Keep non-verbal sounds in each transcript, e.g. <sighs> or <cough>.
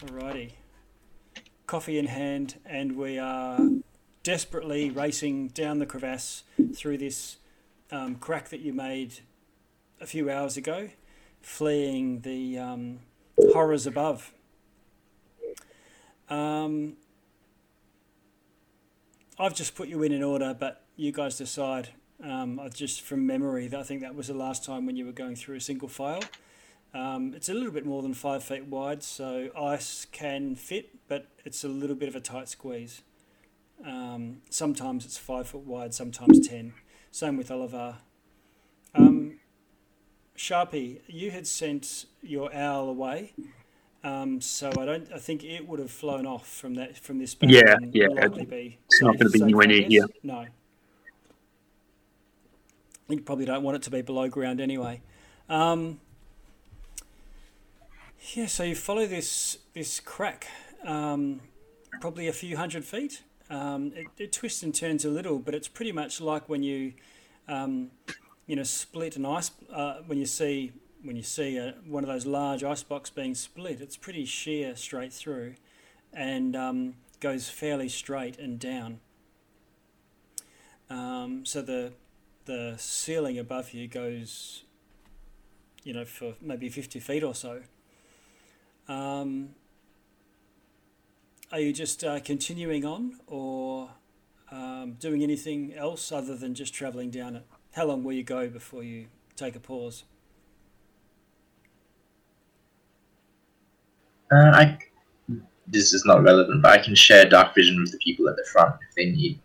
Alrighty. Coffee in hand, and we are desperately racing down the crevasse through this um, crack that you made a few hours ago, fleeing the um, horrors above. Um, I've just put you in an order, but you guys decide. Um, I just from memory, I think that was the last time when you were going through a single file. Um, it's a little bit more than five feet wide, so ice can fit, but it's a little bit of a tight squeeze. Um, sometimes it's five foot wide, sometimes ten. Same with Oliver. Um, Sharpie, you had sent your owl away, um, so I don't. I think it would have flown off from that from this. Yeah, yeah, be it's not gonna be anywhere near here. No. You probably don't want it to be below ground anyway. Um, yeah, so you follow this this crack, um, probably a few hundred feet. Um, it, it twists and turns a little, but it's pretty much like when you, um, you know, split an ice. Uh, when you see when you see a, one of those large ice blocks being split, it's pretty sheer straight through, and um, goes fairly straight and down. Um, so the the ceiling above you goes, you know, for maybe fifty feet or so. Um, are you just uh, continuing on or um, doing anything else other than just travelling down it? How long will you go before you take a pause? Uh, I, this is not relevant, but I can share dark vision with the people at the front if they need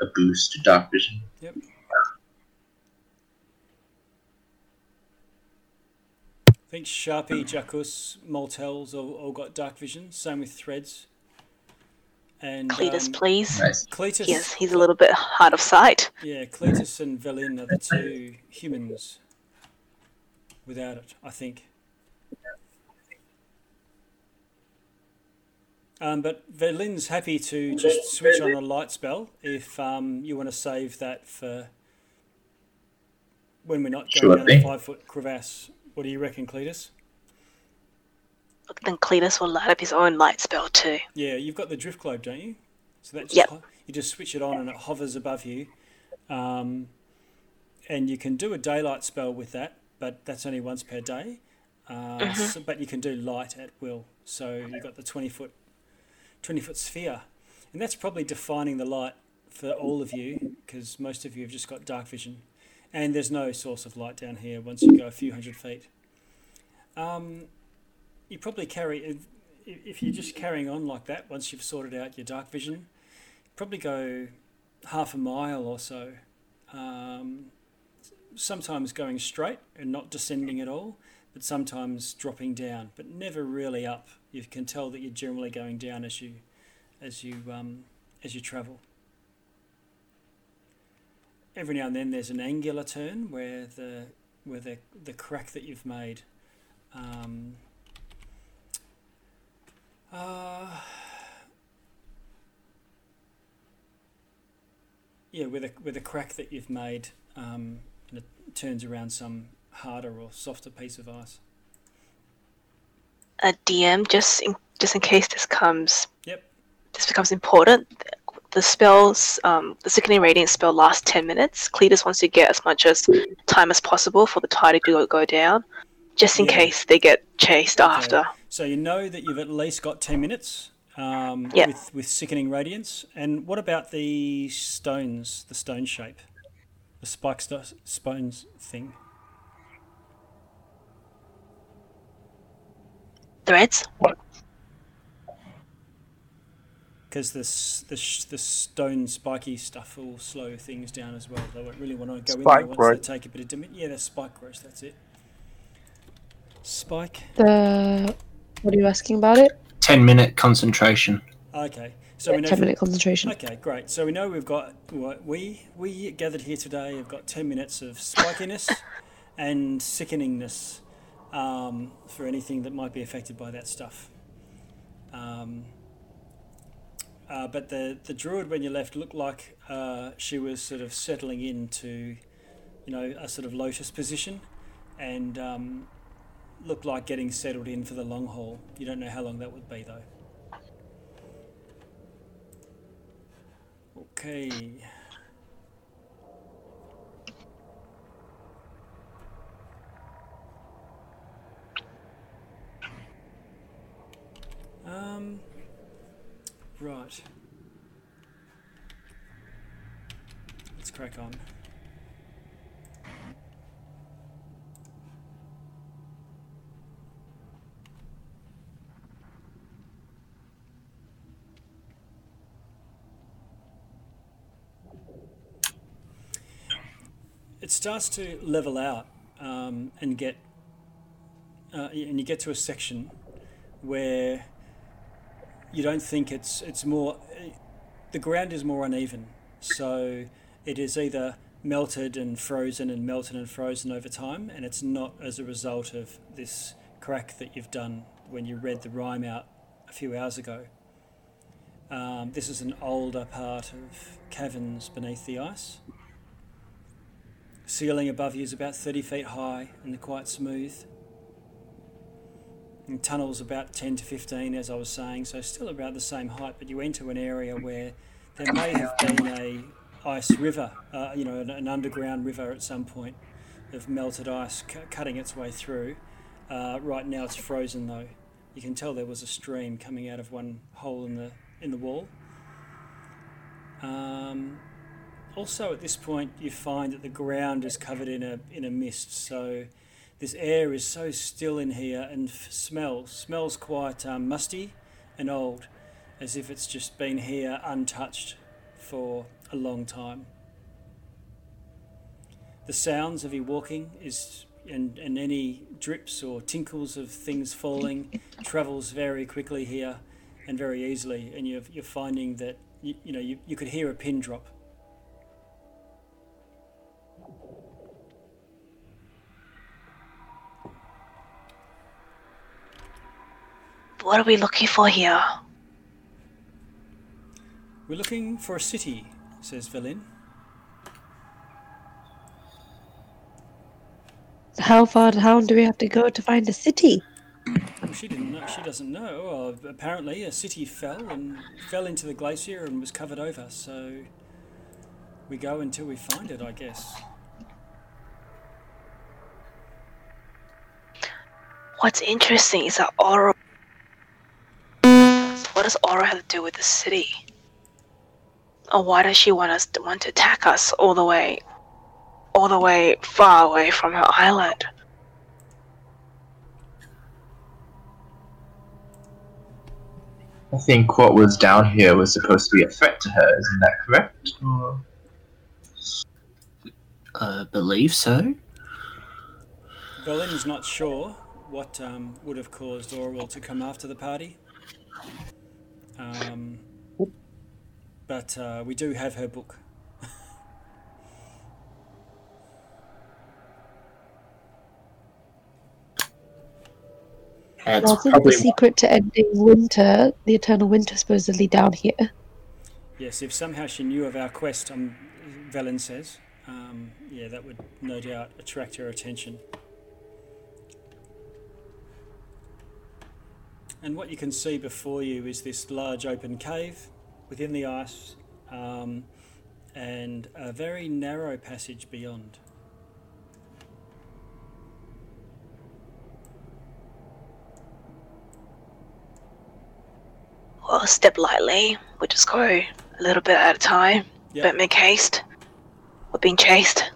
a boost to dark vision. Yep. I think Sharpie, Jacus, Moltels all, all got dark vision. Same with Threads. And Cletus, um, please. Nice. Cletus, Yes, he's a little bit hard of sight. Yeah, Cletus and Velynne are the two humans without it, I think. Um, but Velynne's happy to just switch on a light spell if um, you want to save that for when we're not going Sure down a five foot crevasse. What do you reckon, Cletus? Then Cletus will light up his own light spell too. Yeah, you've got the drift globe, don't you? So that just Yep. ho- you just switch it on and it hovers above you, um, and you can do a daylight spell with that, but that's only once per day. Uh, so- but you can do light at will. So you've got the twenty foot, twenty foot sphere, and that's probably defining the light for all of you because most of you have just got dark vision, and there's no source of light down here once you go a few hundred feet. Um, you probably carry if, you're just carrying on like that once you've sorted out your dark vision probably go half a mile or so. Um, sometimes going straight and not descending at all but sometimes dropping down but never really up. You can tell that you're generally going down as you as you um, as you travel every now and then there's an angular turn where the where the, the crack that you've made um, uh, yeah, with a with a crack that you've made, um, and it turns around some harder or softer piece of ice. A DM, just in, just in case this comes, Yep. this becomes important. The spells, um, the sickening radiant spell lasts ten minutes. Cletus wants to get as much as time as possible for the tide to go, go down, just in Yeah. case they get chased after. So you know that you've at least got ten minutes um, Yep. with with sickening radiance. And what about the stones? The stone shape, the spike sto- stones thing. Threads. Because this the the stone spiky stuff will slow things down as well. They won't really want to go in there once growth. they take a bit of damage. Yeah, that's spike growth. That's it. Spike. The what are you asking about it? 10 minute concentration. Okay, so we know. Ten from- minute concentration. Okay, great. So we know we've got what we we gathered here today. Have got ten minutes of spikiness <laughs> and sickeningness um, for anything that might be affected by that stuff. Um, uh, but the the druid when you left looked like uh, she was sort of settling into, you know, a sort of lotus position, and um, look like getting settled in for the long haul. You don't know how long that would be though. Okay. Um, right. Let's crack on. It starts to level out um, and get, uh, and you get to a section where you don't think it's it's more the ground is more uneven. So it is either melted and frozen and melted and frozen over time and it's not as a result of this crack that you've done when you read the rhyme out a few hours ago. Um, this is an older part of caverns beneath the ice. Ceiling above you is about 30 feet high and quite smooth and tunnels about 10 to 15, as I was saying, so still about the same height. But you enter an area where there may have been a ice river, uh, you know, an, an, underground river at some point of melted ice cu- cutting its way through. Uh, right now, it's frozen though. You can tell there was a stream coming out of one hole in the in the wall. Um, also, at this point, you find that the ground is covered in a in a mist, so this air is so still in here and f- smells smells quite um, musty and old, as if it's just been here untouched for a long time. The sounds of you walking is and, and any drips or tinkles of things falling <laughs> travels very quickly here and very easily, and you're, you're finding that you, you know you, you could hear a pin drop What are we looking for here? We're looking for a city, says Velynne. How far down do we have to go to find a city? Well, she didn't know. She doesn't know. Well, apparently, a city fell and fell into the glacier and was covered over. So we go until we find it, I guess. What's interesting is that Auril. What does Auril have to do with the city? Or why does she want us to want to attack us all the way, all the way far away from her island? I think what was down here was supposed to be a threat to her, isn't that correct? Or... I believe so. Velynne's not sure what um, would have caused Auril to come after the party. Um, but uh, we do have her book. <laughs> That's Well, isn't probably the secret to ending winter, the eternal winter, supposedly down here? Yes, if somehow she knew of our quest, um, Velynne says, um, yeah, that would no doubt attract her attention. And what you can see before you is this large open cave within the ice um, and a very narrow passage beyond. Well, step lightly. We'll just go a little bit at a time. Yep. Don't make haste. We're being chased.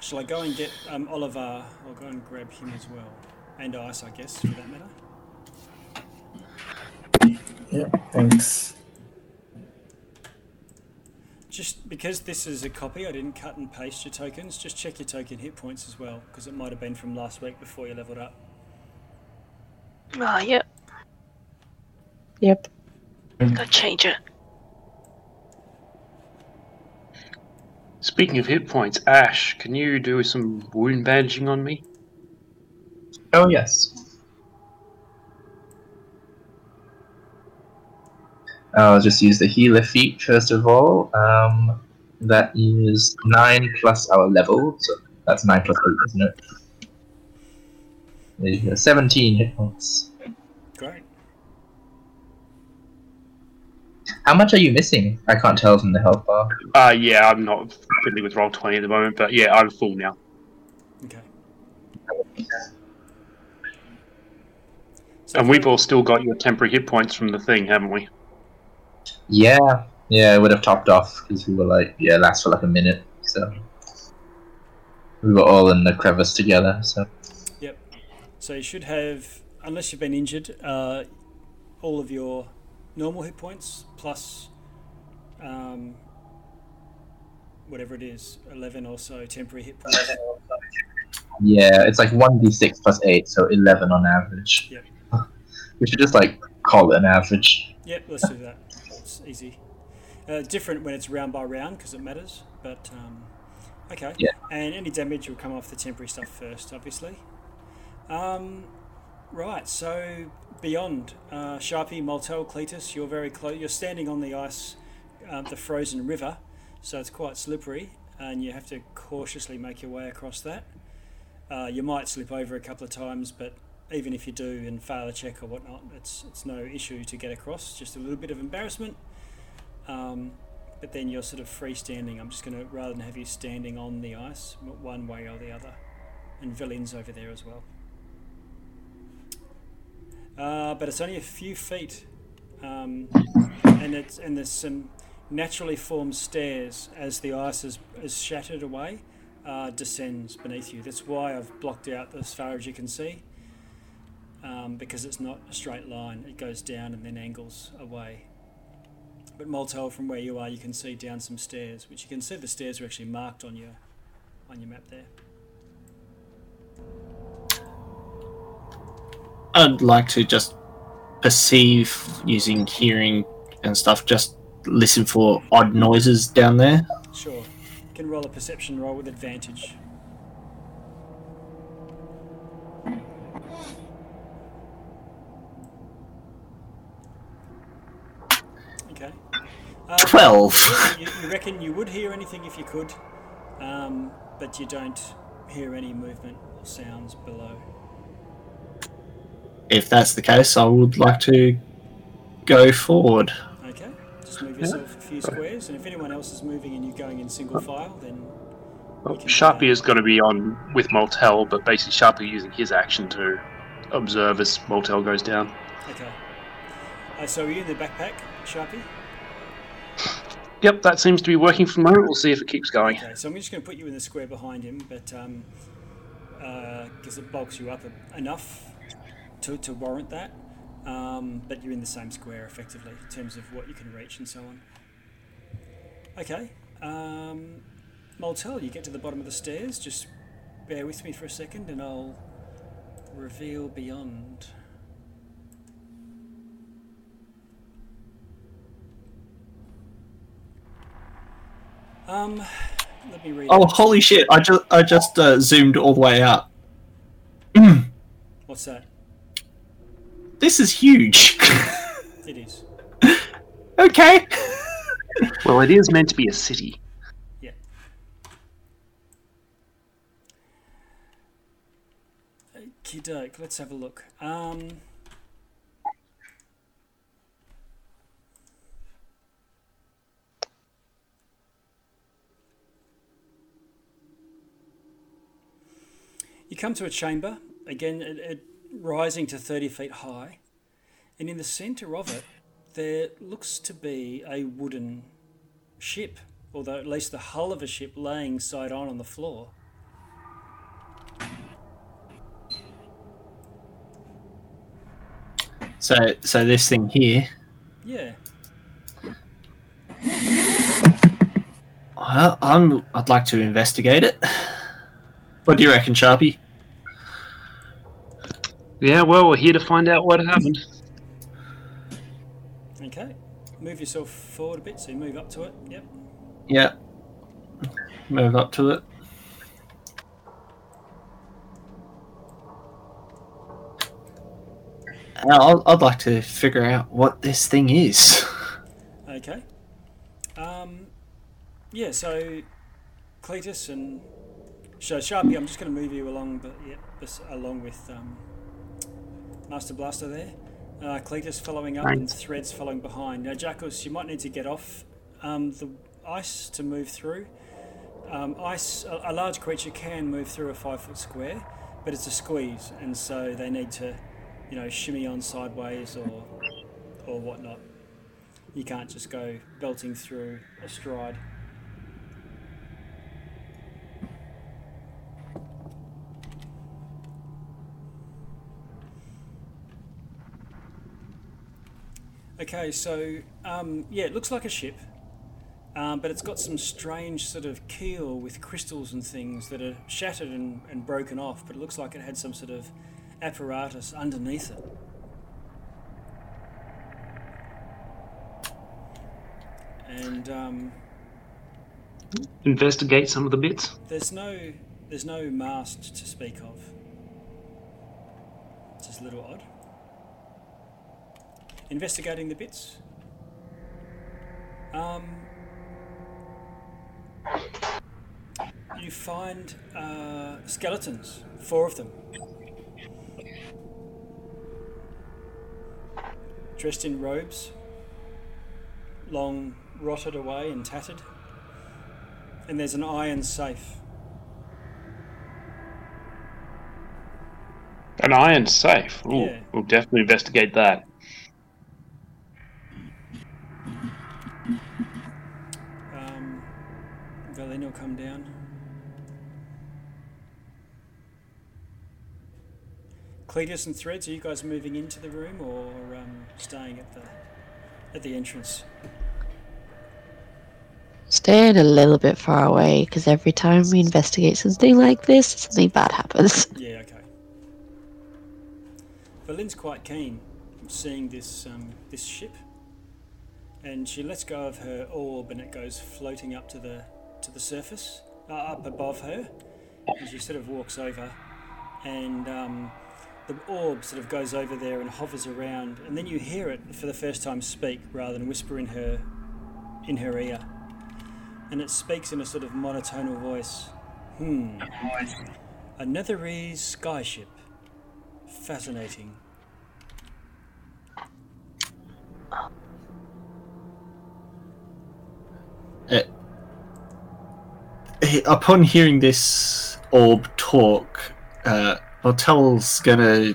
Shall I go and get um, Oliver? I'll go and grab him as well. And Ice, I guess, for that matter. Yeah, thanks. Just because this is a copy, I didn't cut and paste your tokens. Just check your token hit points as well, because it might have been from last week before you leveled up. Ah, yep. Yep. to change it. Speaking of hit points, Ash, can you do some wound bandaging on me? Oh, yes. I'll just use the healer feat first of all. Um, that is 9 plus our level, so that's 9 plus 8, isn't it? There you go. 17 hit points. Great. How much are you missing? I can't tell from the health bar. Uh, yeah, I'm not fiddling with Roll20 at the moment, but yeah, I'm full now. Okay. So And we've all still got your temporary hit points from the thing, haven't we? Yeah, yeah, it would have topped off because we were like, yeah, last for like a minute. So we were all in the crevice together. So yep. So you should have, unless you've been injured, uh, all of your normal hit points plus um, whatever it is, 11 or so temporary hit points. yeah, it's like one d six plus eight, so eleven on average. Yep. We should just like call it an average. Yep, let's do that. It's easy. Uh, different when it's round by round because it matters, but um, okay. Yeah. And any damage will come off the temporary stuff first, obviously. Um, right, so beyond uh, Sharpie, Moltel, Cletus, you're very close. You're standing on the ice, uh, the frozen river, so it's quite slippery, and you have to cautiously make your way across that. Uh, you might slip over a couple of times, but even if you do and fail a check or whatnot, it's it's no issue to get across. Just a little bit of embarrassment, um, but then you're sort of freestanding. I'm just going to rather than have you standing on the ice, one way or the other, and Velynne's over there as well. Uh, but it's only a few feet, um, and it's and there's some naturally formed stairs as the ice is, is shattered away, uh, descends beneath you. That's why I've blocked out as far as you can see um, because it's not a straight line. It goes down and then angles away. But Moltel, from where you are, you can see down some stairs, which you can see the stairs are actually marked on your on your map there. I'd like to just perceive using hearing and stuff, just listen for odd noises down there. Sure. You can roll a perception roll with advantage. Okay. Uh, 12. you, you reckon you would hear anything if you could, um, but you don't hear any movement or sounds below. If that's the case, I would like to go forward. Okay. Just move yourself a few squares, and if anyone else is moving and you're going in single file, then Well, Sharpie that. is going to be on with Moltel, but basically Sharpie using his action to observe as Moltel goes down. okay. Uh, so are you in the backpack, Sharpie? Yep, that seems to be working for moment. We'll see if it keeps going. Okay, so I'm just going to put you in the square behind him, but um, because it bulks you up enough to, to warrant that. Um, but you're in the same square effectively in terms of what you can reach and so on. Okay, um, Moltel, you get to the bottom of the stairs. Just bear with me for a second, and I'll reveal beyond. Um, let me read. Oh, it. holy shit! I just I just uh, zoomed all the way up. What's that? This is huge. <laughs> It is. okay. Well, it is meant to be a city. Yeah. Okie doke, let's have a look. Um, you come to a chamber, again, it, it rising to 30 feet high, and in the centre of it, there looks to be a wooden ship, although at least the hull of a ship laying side on on the floor. So so this thing here. Yeah. Well, I'm. I'd like to investigate it. What do you reckon, Sharpie? Yeah, well, we're here to find out what happened. Okay. Move yourself forward a bit, so you move up to it. Yep. Yeah. Move up to it. I'll, I'd like to figure out what this thing is. Okay. Um, yeah, so Cletus and So Sharpie, I'm just going to move you along, but yeah, along with um, Master Blaster there. Uh, Cletus following up and Threads following behind. Now, Jackals, you might need to get off um, the ice to move through. Um, ice, a, a large creature can move through a five foot square, but it's a squeeze, and so they need to, you know, shimmy on sideways or or whatnot. You can't just go belting through a Okay, so um, yeah, it looks like a ship, um, but it's got some strange sort of keel with crystals and things that are shattered and, and broken off, but it looks like it had some sort of apparatus underneath it. And um, Investigate some of the bits. there's no there's no mast to speak of. It's just a little odd. Investigating the bits. Um, you find uh, skeletons, four of them, dressed in robes, long rotted away and tattered. And there's an iron safe. An iron safe. Ooh, Yeah. We'll definitely investigate that. Will come down. Cletus and Threads, are you guys moving into the room or um, staying at the at the entrance? Staying a little bit far away because every time we investigate something like this, something bad happens. <laughs> Yeah, okay. Velynne's quite keen on seeing this um, this ship, and she lets go of her orb, and it goes floating up to the to the surface, uh, up above her, and she sort of walks over, and um, the orb sort of goes over there and hovers around, and then you hear it for the first time speak rather than whisper in her in her ear, and it speaks in a sort of monotonal voice. Hmm. A Netherese skyship. Fascinating. He- Upon hearing this orb talk, uh, Martell's gonna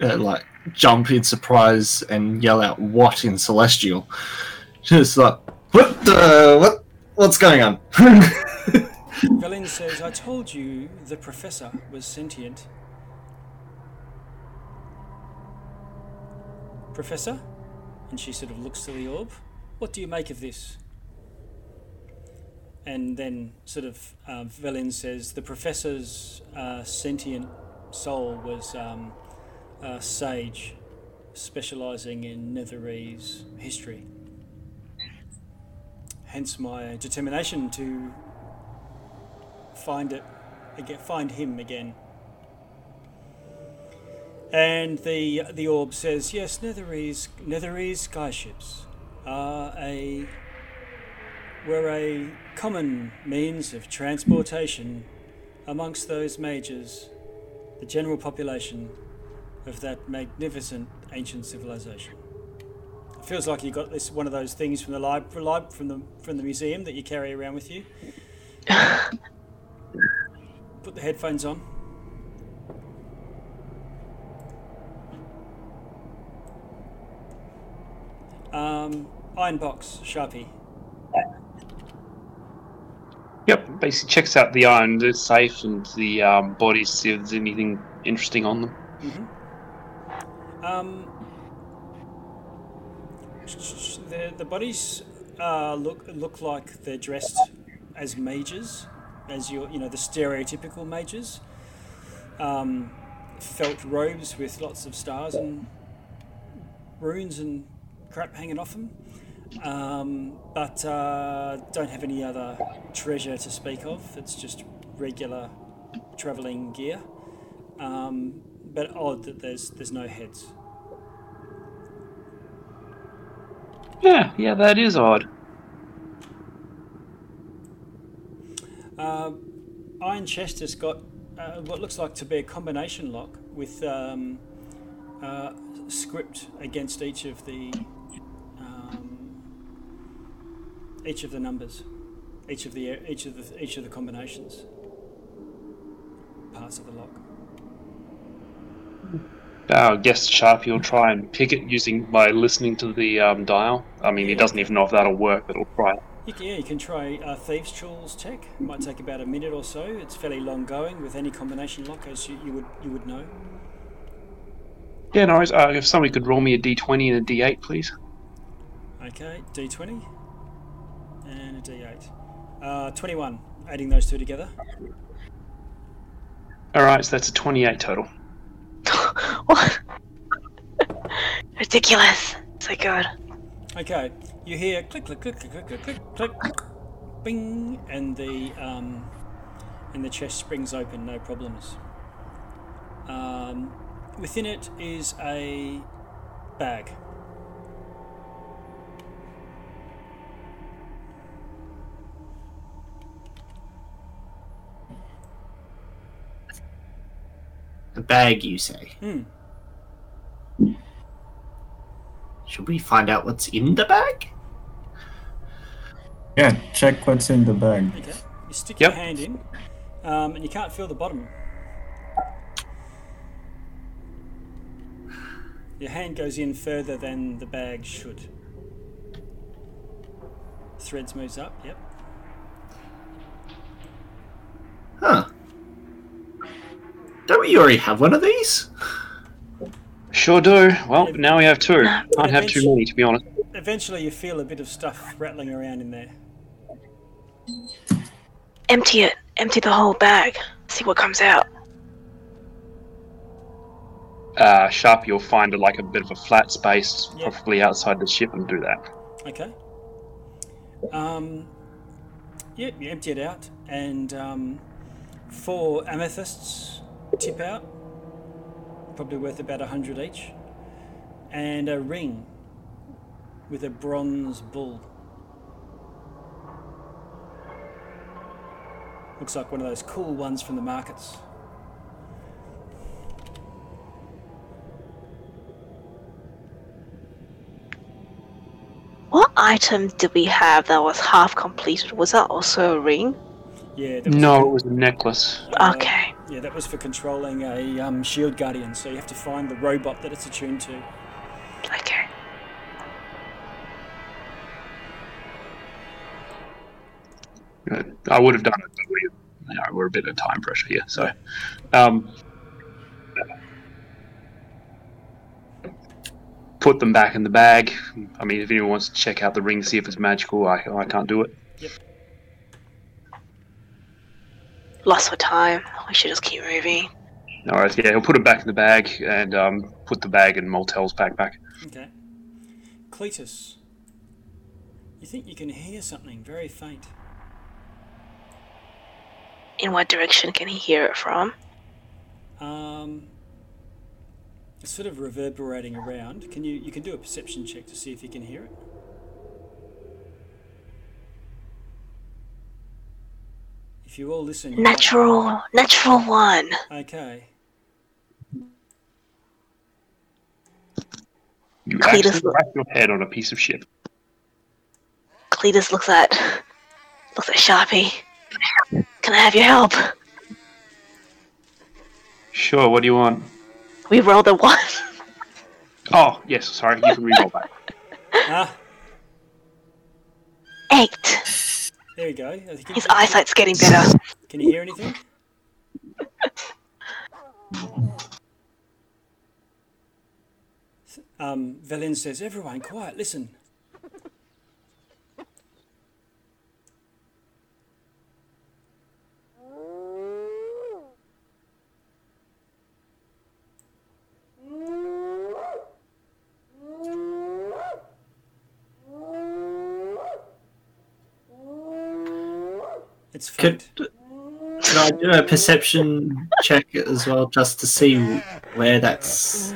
uh, like jump in surprise and yell out "What?" in Celestial. Just like, what the what? What's going on? <laughs> Velynne says, I told you the professor was sentient. Professor? And she sort of looks to the orb. What do you make of this? And then, sort of, uh, Velynne says, the professor's uh, sentient soul was um, a sage specializing in Netherese history. Hence my determination to find it again, find him again. And the the orb says, yes, Netherese Netherese skyships are a were a common means of transportation amongst those majors, the general population of that magnificent ancient civilization. It feels like you got this one of those things from the lib- lib- from the from the museum that you carry around with you. <laughs> Put the headphones on. Um, iron box, Sharpie. Yep, basically checks out the iron, the safe, and the um, bodies, see if there's anything interesting on them. Um, the the bodies uh, look look like they're dressed as mages, as your you know the stereotypical mages. Um, felt robes with lots of stars and runes and crap hanging off them, um, but uh, don't have any other treasure to speak of. It's just regular travelling gear. Um, but odd that there's there's no heads. Yeah, yeah, that is odd. Uh, iron chest has got uh, what looks like to be a combination lock with um, uh, script against each of the each of the numbers, each of the each of the each of the combinations parts of the lock. Uh, I guess Sharpie will try and pick it using by listening to the um, dial. I mean, he doesn't even know if that'll work, but he'll try. You can, yeah, you can try uh, Thieves' Tools tech. It might take about a minute or so. It's fairly long going with any combination lock, as you, you would you would know. Yeah, no worries. Uh, if somebody could roll me a d20 and a d8, please. Okay, D20 and a D8. Uh, 21. Adding those two together. All right, so that's a 28 total. What? <laughs> Ridiculous. So good. Okay, you hear click click click click click click click, click bing, and the um, and the chest springs open, no problems. Um, within it is a bag. The bag, you say? Hmm. Should we find out what's in the bag? Yeah, check what's in the bag. Okay, you stick Yep. your hand in, um, and you can't feel the bottom. Your hand goes in further than the bag should. Threads moves up. Yep. Huh. Don't we already have one of these? Sure do. Well, now we have two. No. Can't have too many, to be honest. Eventually, you feel a bit of stuff rattling around in there. Empty it. Empty the whole bag. See what comes out. Uh, You'll find like a bit of a flat space, Yeah. probably outside the ship, and do that. Okay. Um, yep, you empty it out, and um, four amethysts tip out, probably worth about a hundred each, and a ring with a bronze bull. Looks like one of those cool ones from the markets. What item did we have that was half completed? Was that also a ring? Yeah. That was No, for- it was a necklace. uh, Okay. Yeah, that was for controlling a um, shield guardian. So you have to find the robot that it's attuned to. Okay. Uh, I would have done it, but we, you know, we're a bit of time pressure here. So, um, put them back in the bag. I mean, if anyone wants to check out the ring, see if it's magical, I, I can't do it. Lost for time. We should just keep moving. All right, yeah, he'll put it back in the bag and um, put the bag in Moltel's backpack. Okay. Cletus, you think you can hear something very faint? In what direction can he hear it from? Um, it's sort of reverberating around. Can you you can do a perception check to see if you can hear it? If you all listen, you might- Natural, natural one. Okay. You Cletus actually look- wrap your head on a piece of shit. Cletus looks at looks at Sharpie. Can I have your help? Sure, what do you want? We rolled a one. Oh, yes, sorry, you can reroll that. <laughs> Ah, Eight. There we go. I think you- His eyesight's getting better. Can you hear anything? Um, Velynne says, "Everyone, quiet. Listen." It's Could, faint. could I do a perception check as well, just to see where that's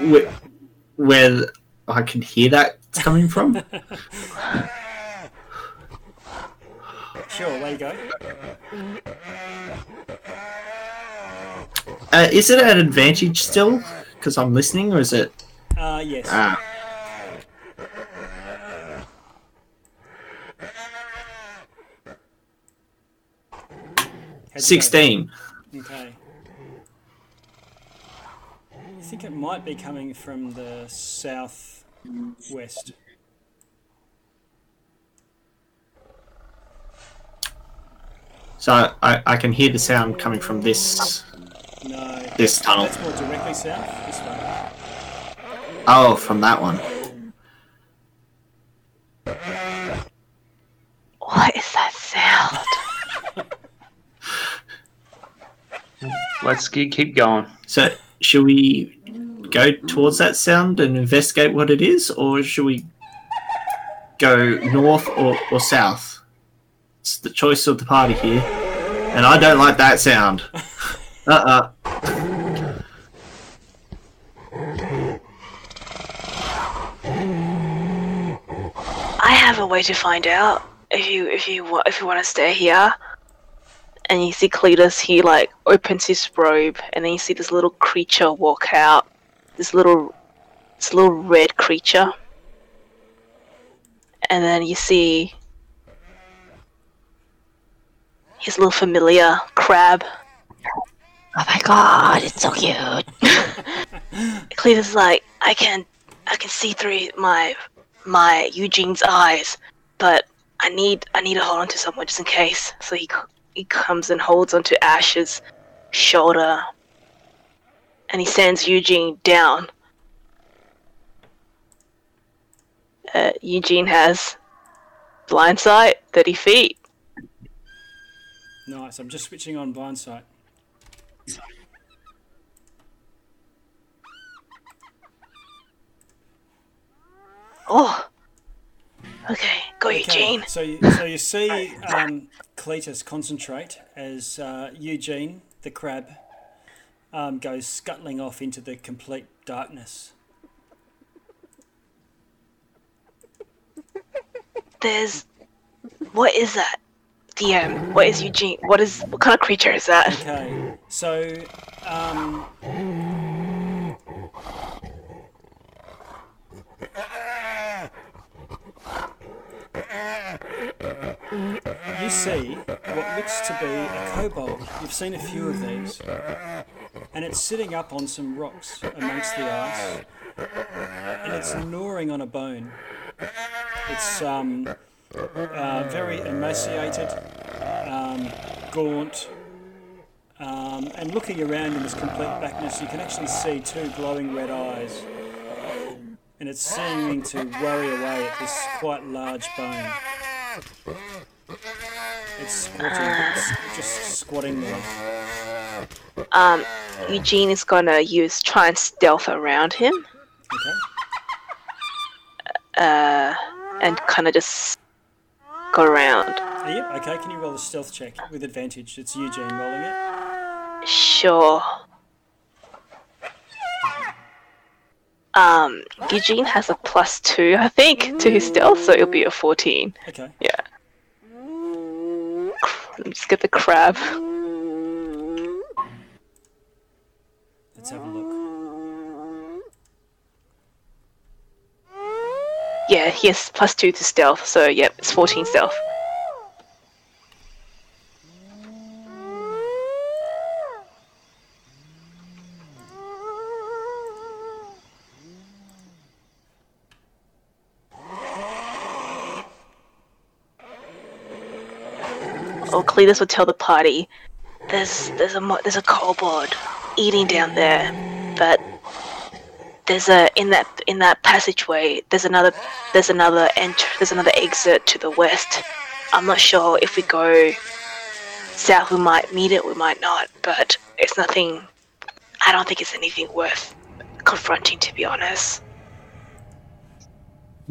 where, where I can hear that coming from? <laughs> Sure, there you go. Uh, is it at advantage still? Because I'm listening, or is it? Uh, yes. Ah, How'd you sixteen. Okay. I think it might be coming from the southwest. So I, I can hear the sound coming from this. No. This tunnel. That's more directly south. This one. Oh, from that one. What is that sound? Let's keep, keep going. So should we go towards that sound and investigate what it is, or should we go north or, or south? It's the choice of the party here, and I don't like that sound. <laughs> Uh uh I have a way to find out if you if you wa- if you want to stay here. And you see Cletus, he like opens his robe, and then you see this little creature walk out. This little, this little red creature. And then you see his little familiar crab. Oh my god, it's so cute. <laughs> Cletus is like, I can, I can see through my, my Eugene's eyes, but I need, I need to hold on to someone just in case. So he, he comes and holds onto Ash's shoulder, and he sends Eugene down. Uh, Eugene has blind sight, thirty feet. Nice. I'm just switching on blind sight. Oh, okay, go Okay, Eugene. So you, so you see um, Cletus concentrate as uh, Eugene, the crab, um, goes scuttling off into the complete darkness. There's, what is that? DM, what is Eugene? What is, what kind of creature is that? Okay, so um, you see what looks to be a kobold. You've seen a few of these, and it's sitting up on some rocks amongst the ice, and it's gnawing on a bone. It's um, uh, very emaciated, um, gaunt, um, and looking around in this complete blackness, you can actually see two glowing red eyes. And it's seeming to worry away at this quite large bone. It's squatting, it's just squatting there. Um, Eugene is gonna use try and stealth around him, Okay. uh, and kind of just go around. Yep. Okay. Can you roll a stealth check with advantage? It's Eugene rolling it. Sure. Um, Eugene has a plus two, I think, to his stealth, so it'll be a fourteen. Okay. Yeah. Let me just get the crab. Let's have a look. Yeah, he has plus two to stealth, so yep, it's fourteen stealth. Oh, Cletus would tell the party, "There's there's a there's a kobold eating down there, but there's a in that in that passageway. There's another there's another ent- there's another exit to the west. I'm not sure if we go south, we might meet it, we might not, but it's nothing. I don't think it's anything worth confronting, to be honest.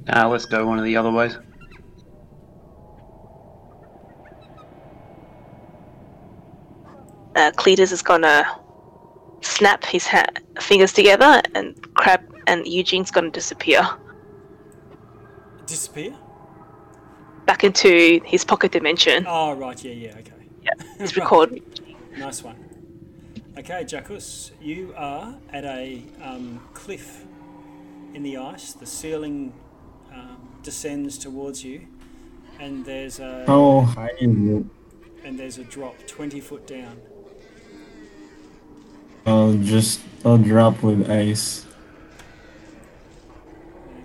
Now let's go one of the other ways. Uh, Cletus is gonna snap his ha- fingers together, and Crab and Eugene's gonna disappear. Disappear. back into his pocket dimension. Oh, right, yeah, yeah, okay. Yeah, <laughs> It's Right. record. Nice one. Okay, Jackus, you are at a um, cliff in the ice. The ceiling um, descends towards you, and there's a How high is and there's a drop twenty foot down. I'll just I'll drop with ice.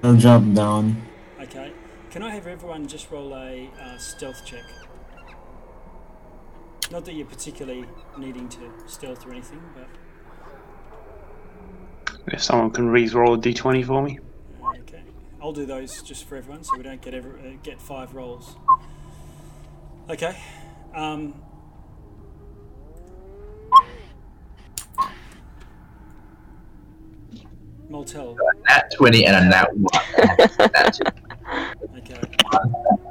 I'll drop down. Okay, can I have everyone just roll a uh, stealth check? Not that you're particularly needing to stealth or anything, but If someone can re-roll a d20 for me. Okay, I'll do those just for everyone, so we don't get every, uh, get five rolls. Okay, um, Moltel. Nat 20 and a nat 1. Nat two. Okay,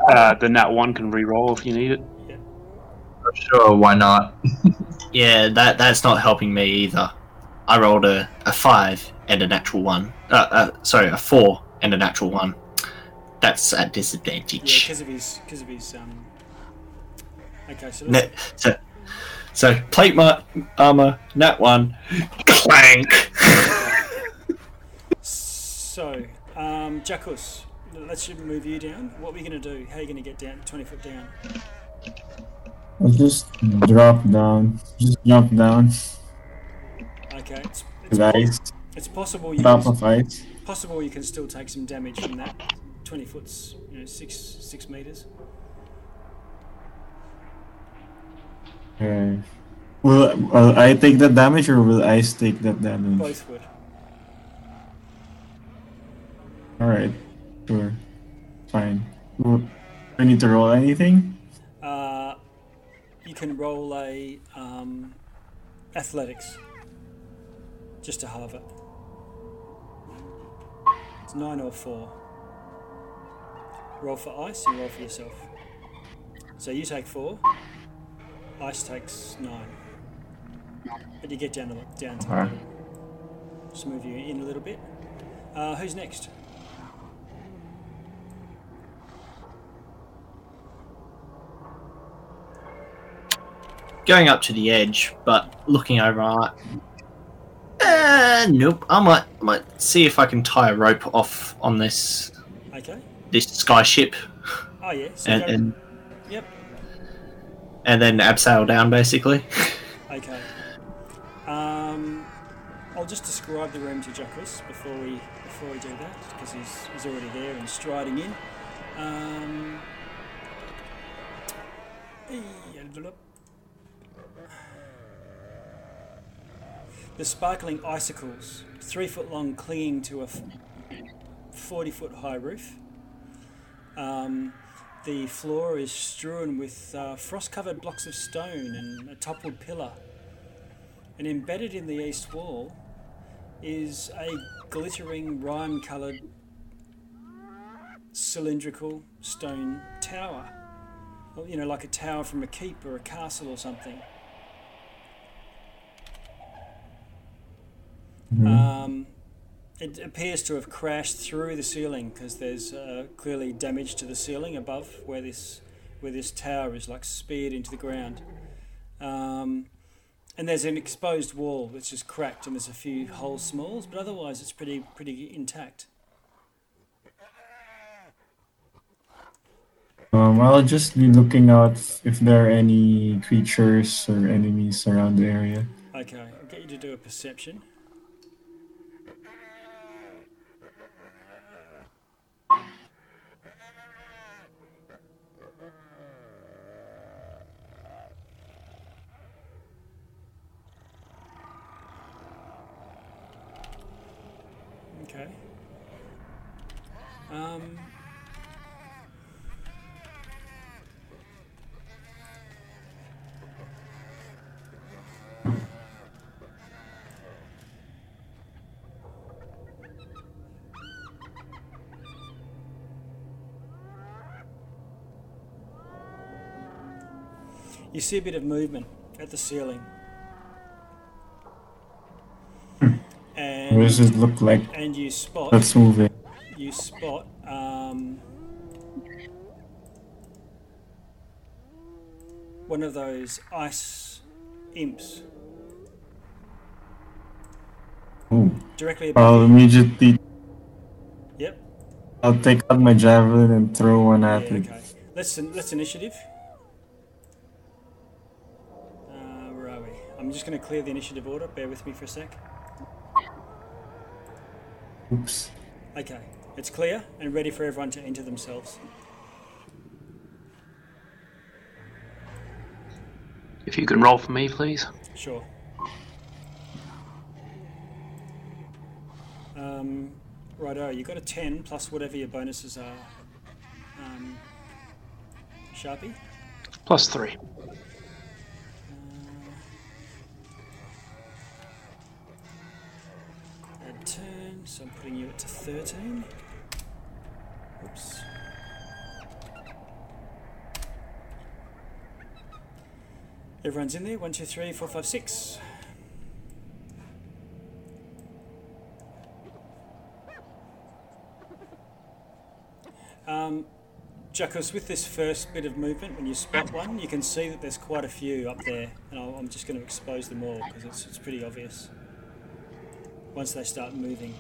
Uh, the nat one can re-roll if you need it. Yeah. Sure, why not? <laughs> Yeah, that that's not helping me either. I rolled a, a five and a natural one. Uh, uh, sorry, a four and a natural one. That's at yeah, disadvantage. because of his because of his um. Okay, so Ne- let's, so, so plate my armor, nat one, <laughs> clank. <laughs> so um, Jackus, let's move you down. What are we gonna do? How are you gonna get down twenty foot down? I'll just drop down. Just jump down Okay, it's it's, ice. it's possible you Top can, of ice. possible you can still take some damage from that. Twenty foot's you know six six meters. Okay. Will, will I take that damage or will ice take that damage? Both would. Alright. Sure. Fine. Will, I need to roll anything? Uh, you can roll a um, athletics just to halve it. It's nine or four. Roll for ice and roll for yourself. So you take four. Ice takes nine. But you get down to down to. Just move you in a little bit. Uh, who's next? Going up to the edge, but looking over. I'm like, Uh, nope. I might might see if I can tie a rope off on this Okay. this sky ship Oh yeah. So and and, yep. and then abseil down basically. Okay. Um, I'll just describe the room to Jacques before we before we do that because he's, he's already there and striding in. Um, the sparkling icicles, three foot long, clinging to a f- forty foot high roof. Um, the floor is strewn with uh, frost covered blocks of stone and a toppled pillar. And embedded in the east wall is a glittering rime coloured cylindrical stone tower. You know, like a tower from a keep or a castle or something. Um, it appears to have crashed through the ceiling because there's uh, clearly damage to the ceiling above where this where this tower is like speared into the ground. Um, and there's an exposed wall which is cracked and there's a few holes smalls, but otherwise it's pretty pretty intact. Um, I'll just be looking out if there are any creatures or enemies around the area. Okay, I'll get you to do a perception. Okay. Um, you see a bit of movement at the ceiling. And What does it look like and you spot that's moving? you spot um, one of those ice imps Ooh. directly above I'll immediately Yep. I'll take out my javelin and throw one Yeah, at it. okay. Let's let's initiative. Uh, where are we? I'm just going to clear the initiative order. Bear with me for a sec. Oops. Okay, it's clear and ready for everyone to enter themselves. If you can roll for me, please. Sure. Um, righto, you got a 10 plus whatever your bonuses are. Um, Sharpie? Plus 3. 10, so I'm putting you at 13. Oops. Everyone's in there? One, two, three, four, five, six. Um, Jacos, with this first bit of movement, when you spot one, you can see that there's quite a few up there, and I'll, I'm just going to expose them all because it's, it's pretty obvious once they start moving.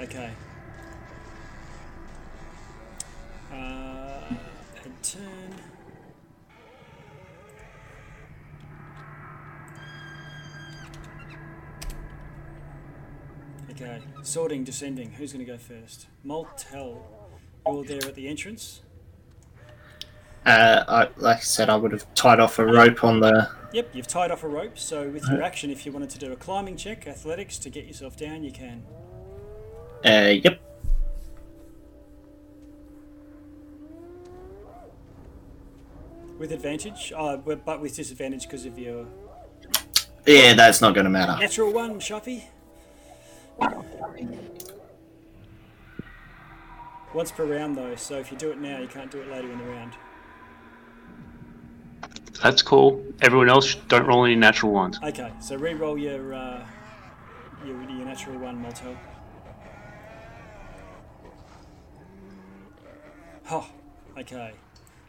Okay. Uh, turn. Okay, sorting, descending. Who's going to go first? Maltel, you're there at the entrance. Uh, I, like I said, I would have tied off a rope on the. Yep, you've tied off a rope, so with your action, if you wanted to do a climbing check, athletics, to get yourself down, you can. Uh, yep. With advantage, uh, but but with disadvantage because of your Yeah, that's not going to matter. natural one, Shuffy. Once per round, though, so if you do it now, you can't do it later in the round. That's cool. Everyone else don't roll any natural ones. Okay, so re-roll your uh, your, your natural one, Malto. Oh, okay.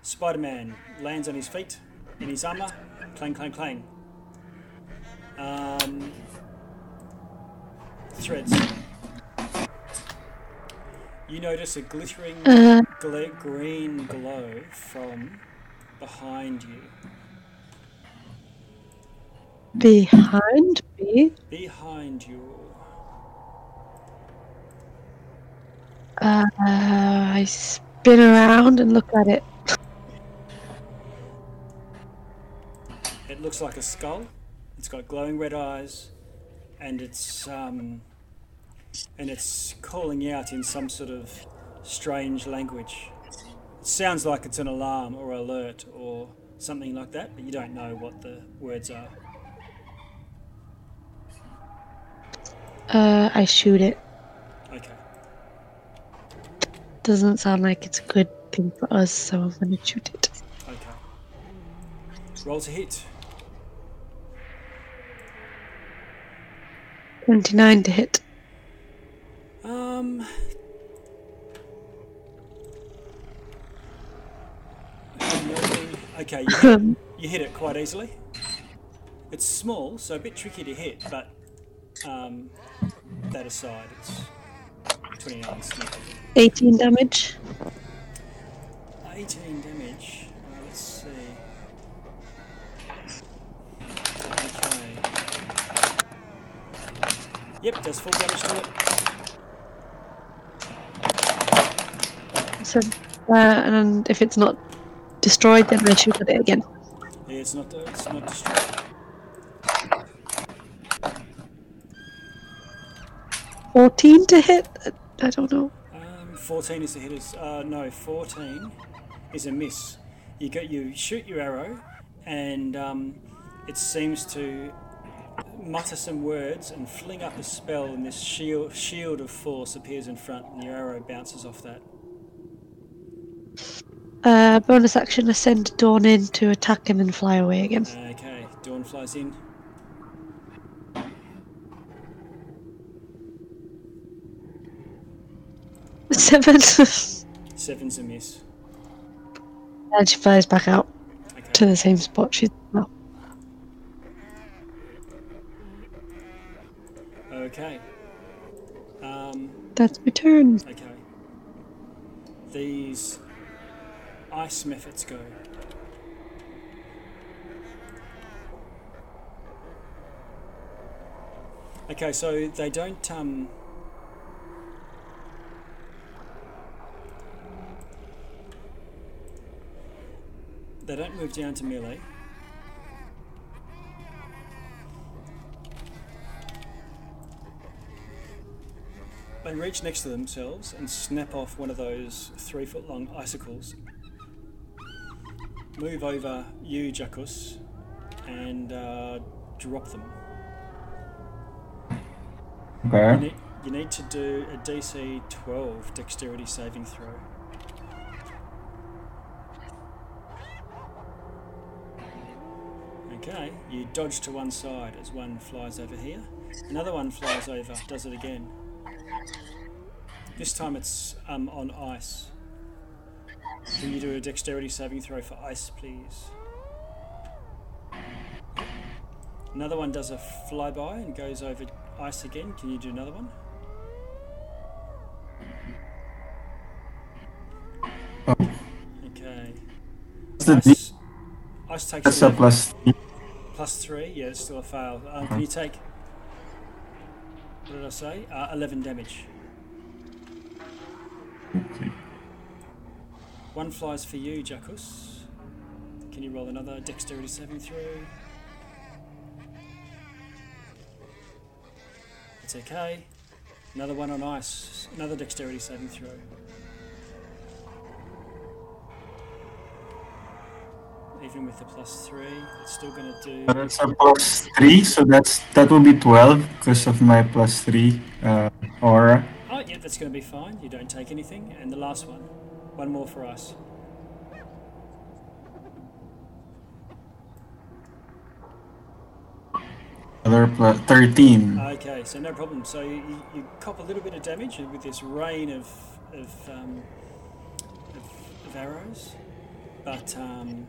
Spider-Man lands on his feet in his armor. Clang, clang, clang. Um, threads. You notice a glittering Uh, gla- green glow from behind you. behind me. Behind you. Uh, I spin around and look at it. It looks like a skull. It's got glowing red eyes, and it's um, and it's calling out in some sort of strange language. It sounds like it's an alarm or alert or something like that, but you don't know what the words are. Uh, I shoot it. Okay. Doesn't sound like it's a good thing for us, so I'm gonna shoot it. Okay. Roll to hit. 29 to hit. Um. Okay, you hit, <laughs> you hit it quite easily. It's small, so a bit tricky to hit, but um, that aside, it's 29. It's 18 damage. 18 damage. Uh, let's see. Okay. Yep, does full damage to it. So, uh, and if it's not destroyed, then I shoot at it again. Yeah, it's not. It's not destroyed. Fourteen to hit. I don't know. Um, 14 is the hitters. Uh, no, 14 is a miss. You go, you shoot your arrow, and um, it seems to mutter some words and fling up a spell, and this shield shield of force appears in front, and your arrow bounces off that. Uh, bonus action, I send Dawn in to attack him and fly away again. Okay, Dawn flies in. Seven. <laughs> Seven's a miss. And she flies back out okay. to the same spot she's now. Okay. Um, That's my turn. Okay. These ice mephits go. Okay, so they don't um they don't move down to melee. They reach next to themselves and snap off one of those three foot long icicles. Move over you, Jackus, and uh, drop them. You Okay. need, you need to do a DC 12 dexterity saving throw. Okay, you dodge to one side as one flies over here. Another one flies over, does it again. This time it's um, on ice. Can you do a dexterity saving throw for ice, please? Another one does a flyby and goes over ice again. Can you do another one? Oh. Okay. Ice, ice takes That's a plus three. plus three. Yeah, it's still a fail. Um, can you take? What did I say? Uh, Eleven damage. Okay. One flies for you, Jackus. Can you roll another dexterity saving throw? It's okay. Another one on ice. Another dexterity saving throw. Even with the plus three, it's still going to do. That's a plus three, so that's that will be twelve because of my plus three uh, aura. Oh, yeah, that's going to be fine. You don't take anything. And the last one. One more for us. Other plus thirteen. Okay, so no problem. So you, you, you cop a little bit of damage with this rain of of, um, of, of arrows, but um,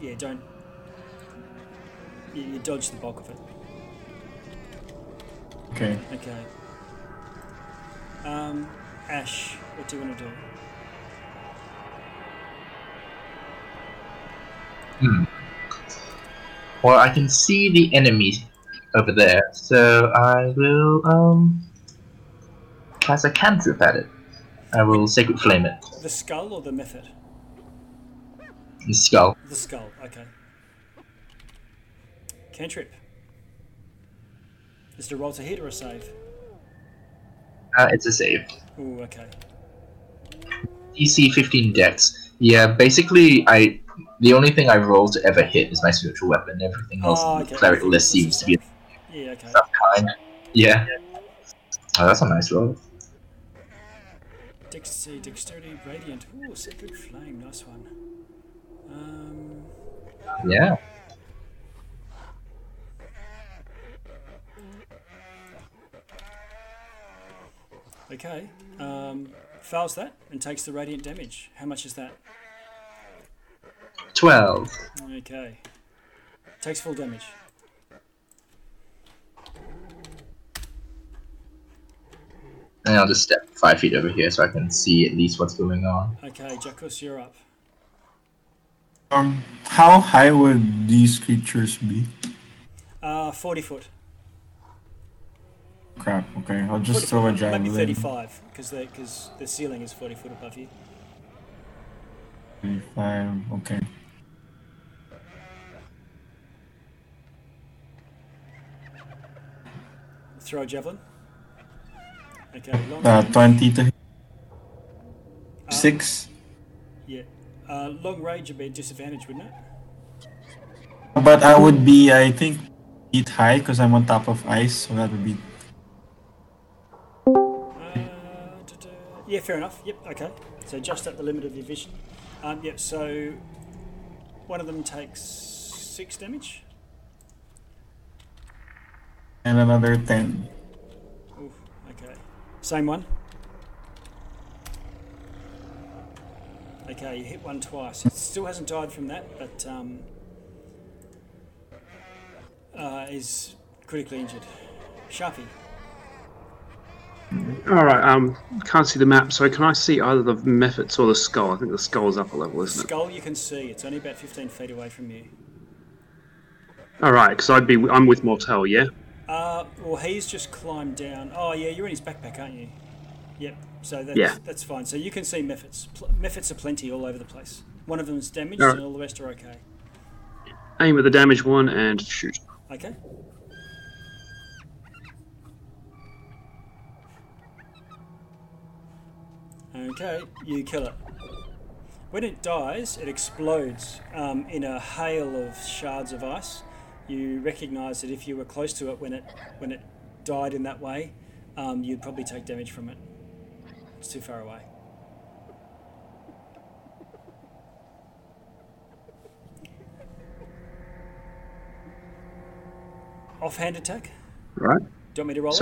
yeah, don't you, you dodge the bulk of it. Okay. Okay. Um, Ash, what do you want to do? Hmm. Well, I can see the enemy over there, so I will um cast a cantrip at it. I will sacred flame it. The skull or the mephit? The skull. The skull. Okay. Cantrip. Is it a roll to hit or a save? Uh, it's a save. Ooh, okay. DC 15 dex. Yeah, basically, I the only thing I roll to ever hit is my spiritual weapon. Everything else Oh, okay. cleric list seems to be Yeah, okay. some kind. Yeah. Oh, that's a nice roll. Dexterity, dexterity, radiant. Ooh, sacred flame. Nice one. Um, Yeah. Okay. Um, fails that and takes the radiant damage. How much is that? 12. Okay. Takes full damage. And I'll just step five feet over here so I can see at least what's going on. Okay, Jackus, you're up. Um, how high would these creatures be? Uh, 40 foot. Crap. Okay, I'll just throw a foot, maybe javelin. 35, because the, cause the ceiling is 40 foot above you. Thirty-five. Okay. Throw a javelin. Okay, long Uh, twenty to Um, six. Yeah. Uh, long range would be a disadvantage, wouldn't it? But I would be, I think, feet high because I'm on top of ice, so that would be. Yeah, fair enough. Yep, okay. So just at the limit of your vision. Um, yep, so one of them takes six damage. And another ten. Ooh, okay. Same one. Okay, you hit one twice. It still hasn't died from that, but um, uh, is critically injured. Sharpie. All right. Um, can't see the map, so can I see either the Mephits or the skull? I think the skull's up a level, isn't it? Skull you can see. It's only about 15 feet away from you. All right, because I'd be. I'm with Mortel. Yeah. Uh, well, he's just climbed down. Oh, yeah, you're in his backpack, aren't you? Yep. So that's, Yeah. that's fine. So you can see Mephits. Pl- Mephits are plenty all over the place. One of them's damaged, Alright. and all the rest are okay. Aim at the damaged one and shoot. Okay. Okay, you kill it. When it dies, it explodes um, in a hail of shards of ice. You recognise that if you were close to it when it when it died in that way, um, you'd probably take damage from it. It's too far away. Offhand attack. Right. Do you want me to roll it?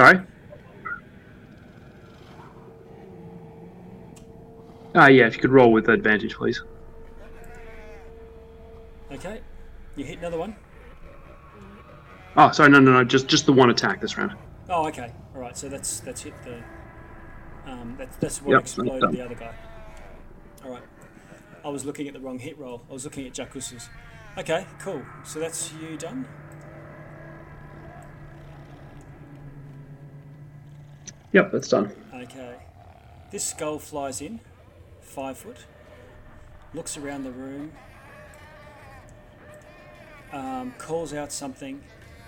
Ah, yeah. If you could roll with advantage, please. Okay. You hit another one. Oh, sorry. No, no, no. Just, just the one attack this round. Oh, okay. All right. So that's that's hit the. Um, that's that's what Yep, exploded done. the other guy. All right. I was looking at the wrong hit roll. I was looking at Jacuzzi's. Okay, cool. So that's you done. Yep, that's done. Okay. This skull flies in, five foot, looks around the room, um, calls out something,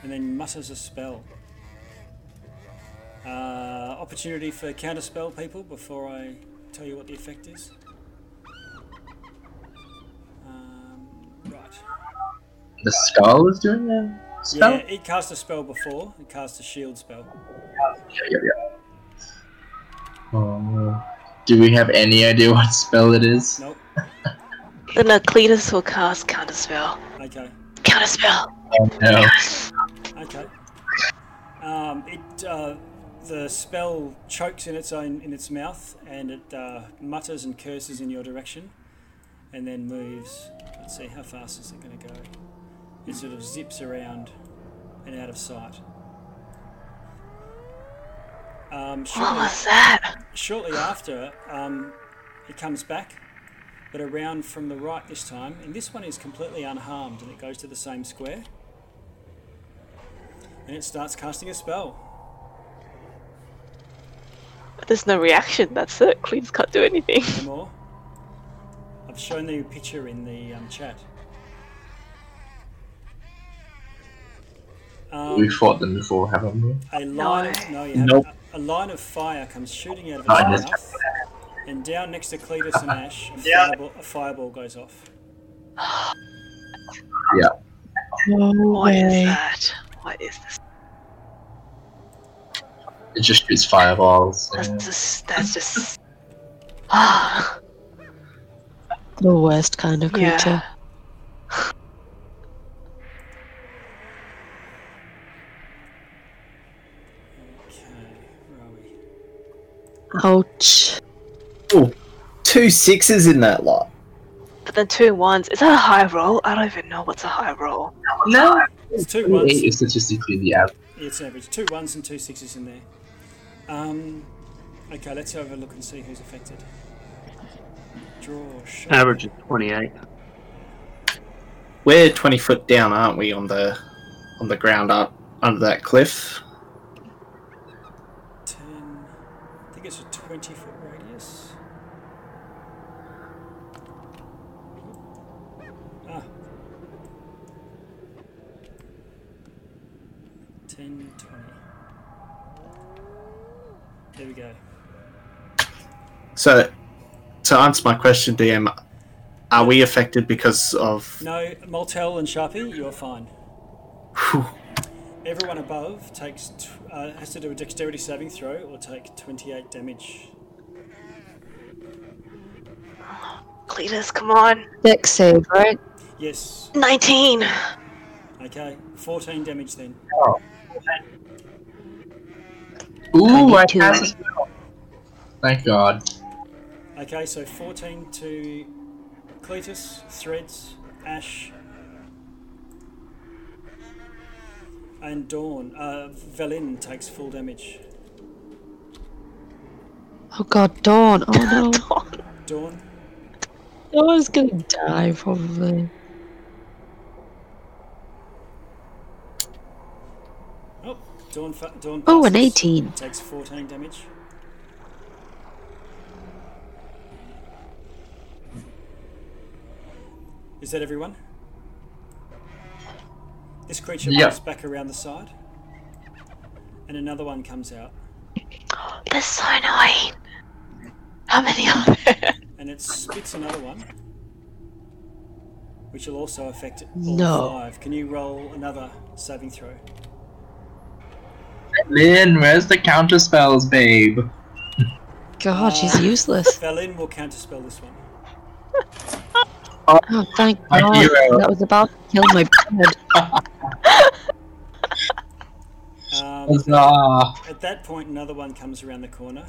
and then mutters a spell. Uh, opportunity for counterspell, people, before I tell you what the effect is. Um, right. The skull is doing a spell? Yeah, it cast a spell before. It cast a shield spell. Yeah, yeah, yeah. Do we have any idea what spell it is? Nope. Then Cletus will cast Counterspell. Okay. Counterspell! Oh, no. Okay. Um, it uh, the spell chokes in its own in its mouth, and it uh, mutters and curses in your direction, and then moves. Let's see how fast is it going to go. It sort of zips around and out of sight. Um, What shortly, was that? shortly after, um, it comes back, but around from the right this time, and this one is completely unharmed, and it goes to the same square, and it starts casting a spell. But there's no reaction, that's it. Cletus can't do anything. No more. I've shown you a picture in the um, chat. Um, We fought them before, haven't we? a line of, no, you haven't. Nope. A, a line of fire comes shooting out of Oh, his mouth, and down next to Cletus and Ash, a fireball, a fireball goes off. Yeah. No What is way. that? What is this? It just shoots fireballs. That's yeah. just. That's just. Ah, <laughs> <sighs> The worst kind of creature. Okay, <laughs> where are we? Ouch. Two sixes in that lot. but then two ones. Is that a high roll? I don't even know what's a high roll. No, It's two ones. eight is statistically the average. It's an average. Two ones and two sixes in there. Um, okay, let's have a look and see who's affected. Draw shot. Average is 28. We're twenty foot down, aren't we, on the on the ground up under that cliff? 10. I think it's a 20 foot radius. Ah. 10, 20. There we go. So, to answer my question, DM, are we affected because of? No, Moltel and Sharpie, you're fine. Whew. Everyone above takes uh, has to do a dexterity saving throw or take 28 damage. Cletus, come on. Deck save, right? Yes. 19. Okay. 14 damage then. Oh. Ooh, I Twenty-two. cast. Thank God. Okay, so 14 to Cletus, Threads, Ash, and Dawn. Uh, Velynne takes full damage. Oh god, Dawn. Oh no. <laughs> Dawn, Dawn's gonna die probably. oh, Dawn, fa- Dawn Oh, an 18. Takes 14 damage. Is that everyone? This creature Yeah. moves back around the side, and another one comes out, <gasps> They're so annoying. How many are there? and it spits another one, which will also affect all No. five. Can you roll another saving throw? Lynn, where's the counter spells, babe? God, she's uh, useless. Velynne will counterspell this one. Oh, thank My God. hero. That was about to kill my <laughs> bird. Um, Huzzah! At that point, another one comes around the corner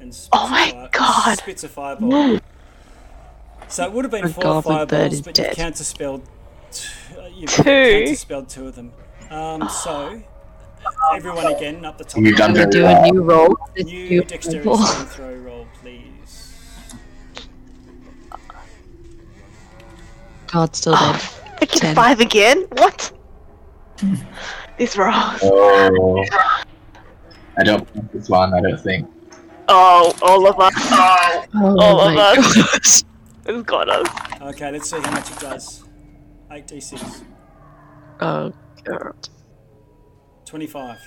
and spits Oh a my fire- God. spits a fireball. So it would have been My four God, my bird fireballs, is but dead. you've counterspelled. T- uh, you've Two. counterspelled two of them. Um, <sighs> so everyone again up the top. You've done gonna very do well. a new roll. This New new dexterity roll. throw roll, please. God, still Oh, dead. <laughs> freaking Ten. five again? What? <laughs> These rolls. Oh. I don't think this one, I don't think. Oh, all of us. Oh, Oh all of us. gosh. <laughs> It's got us. Okay, let's see how much it does. 8d6. Oh god. 25.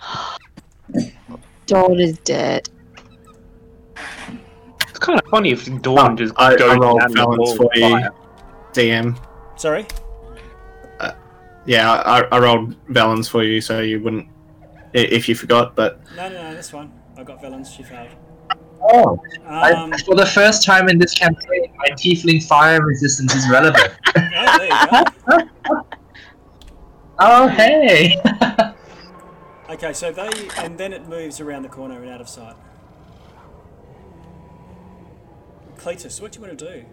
<gasps> Dawn is dead. It's kind of funny if Dawn oh, just I, goes I rolled down the balance wall for you, fire. DM. Sorry? Yeah, I, I rolled balance for you, so you wouldn't, if you forgot. But No, no, no, that's fine. I got Valens, she failed. Oh, I, Um, for the first time in this campaign, my tiefling fire resistance is relevant. <laughs> oh, there you go. <laughs> oh, hey! <laughs> Okay, so they, and then it moves around the corner and out of sight. Cletus, what do you want to do?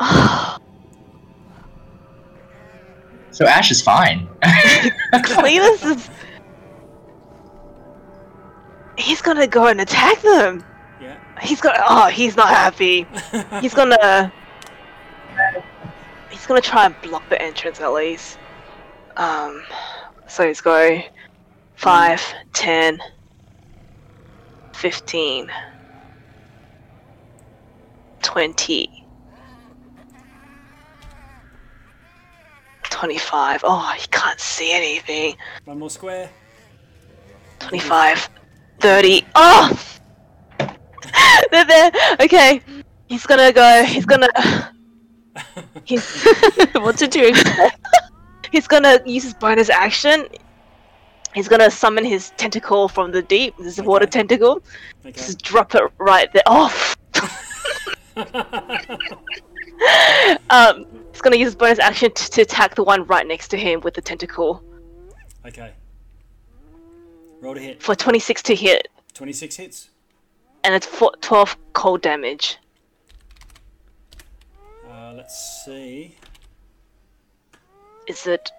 <sighs> <sighs> <sighs> so Ash is fine. Cletus <laughs> is. He's gonna go and attack them. Yeah. He's gonna. Oh, he's not happy. He's gonna. He's gonna try and block the entrance at least. Um. So he's go. 5, 10, 15, 20, 25. Oh, he can't see anything. One more square. 25, 30. Oh! <laughs> They're there. Okay. He's gonna go. He's gonna. <laughs> He's. <laughs> what to do? He's gonna use his bonus action. He's gonna summon his tentacle from the deep. This is a water tentacle. Okay. Just drop it right there. Oh! um, he's gonna use his bonus action t- to attack the one right next to him with the tentacle okay. Roll to hit. for 26 to hit, 26 hits. and it's four, 12 cold damage. Uh, let's see. Is it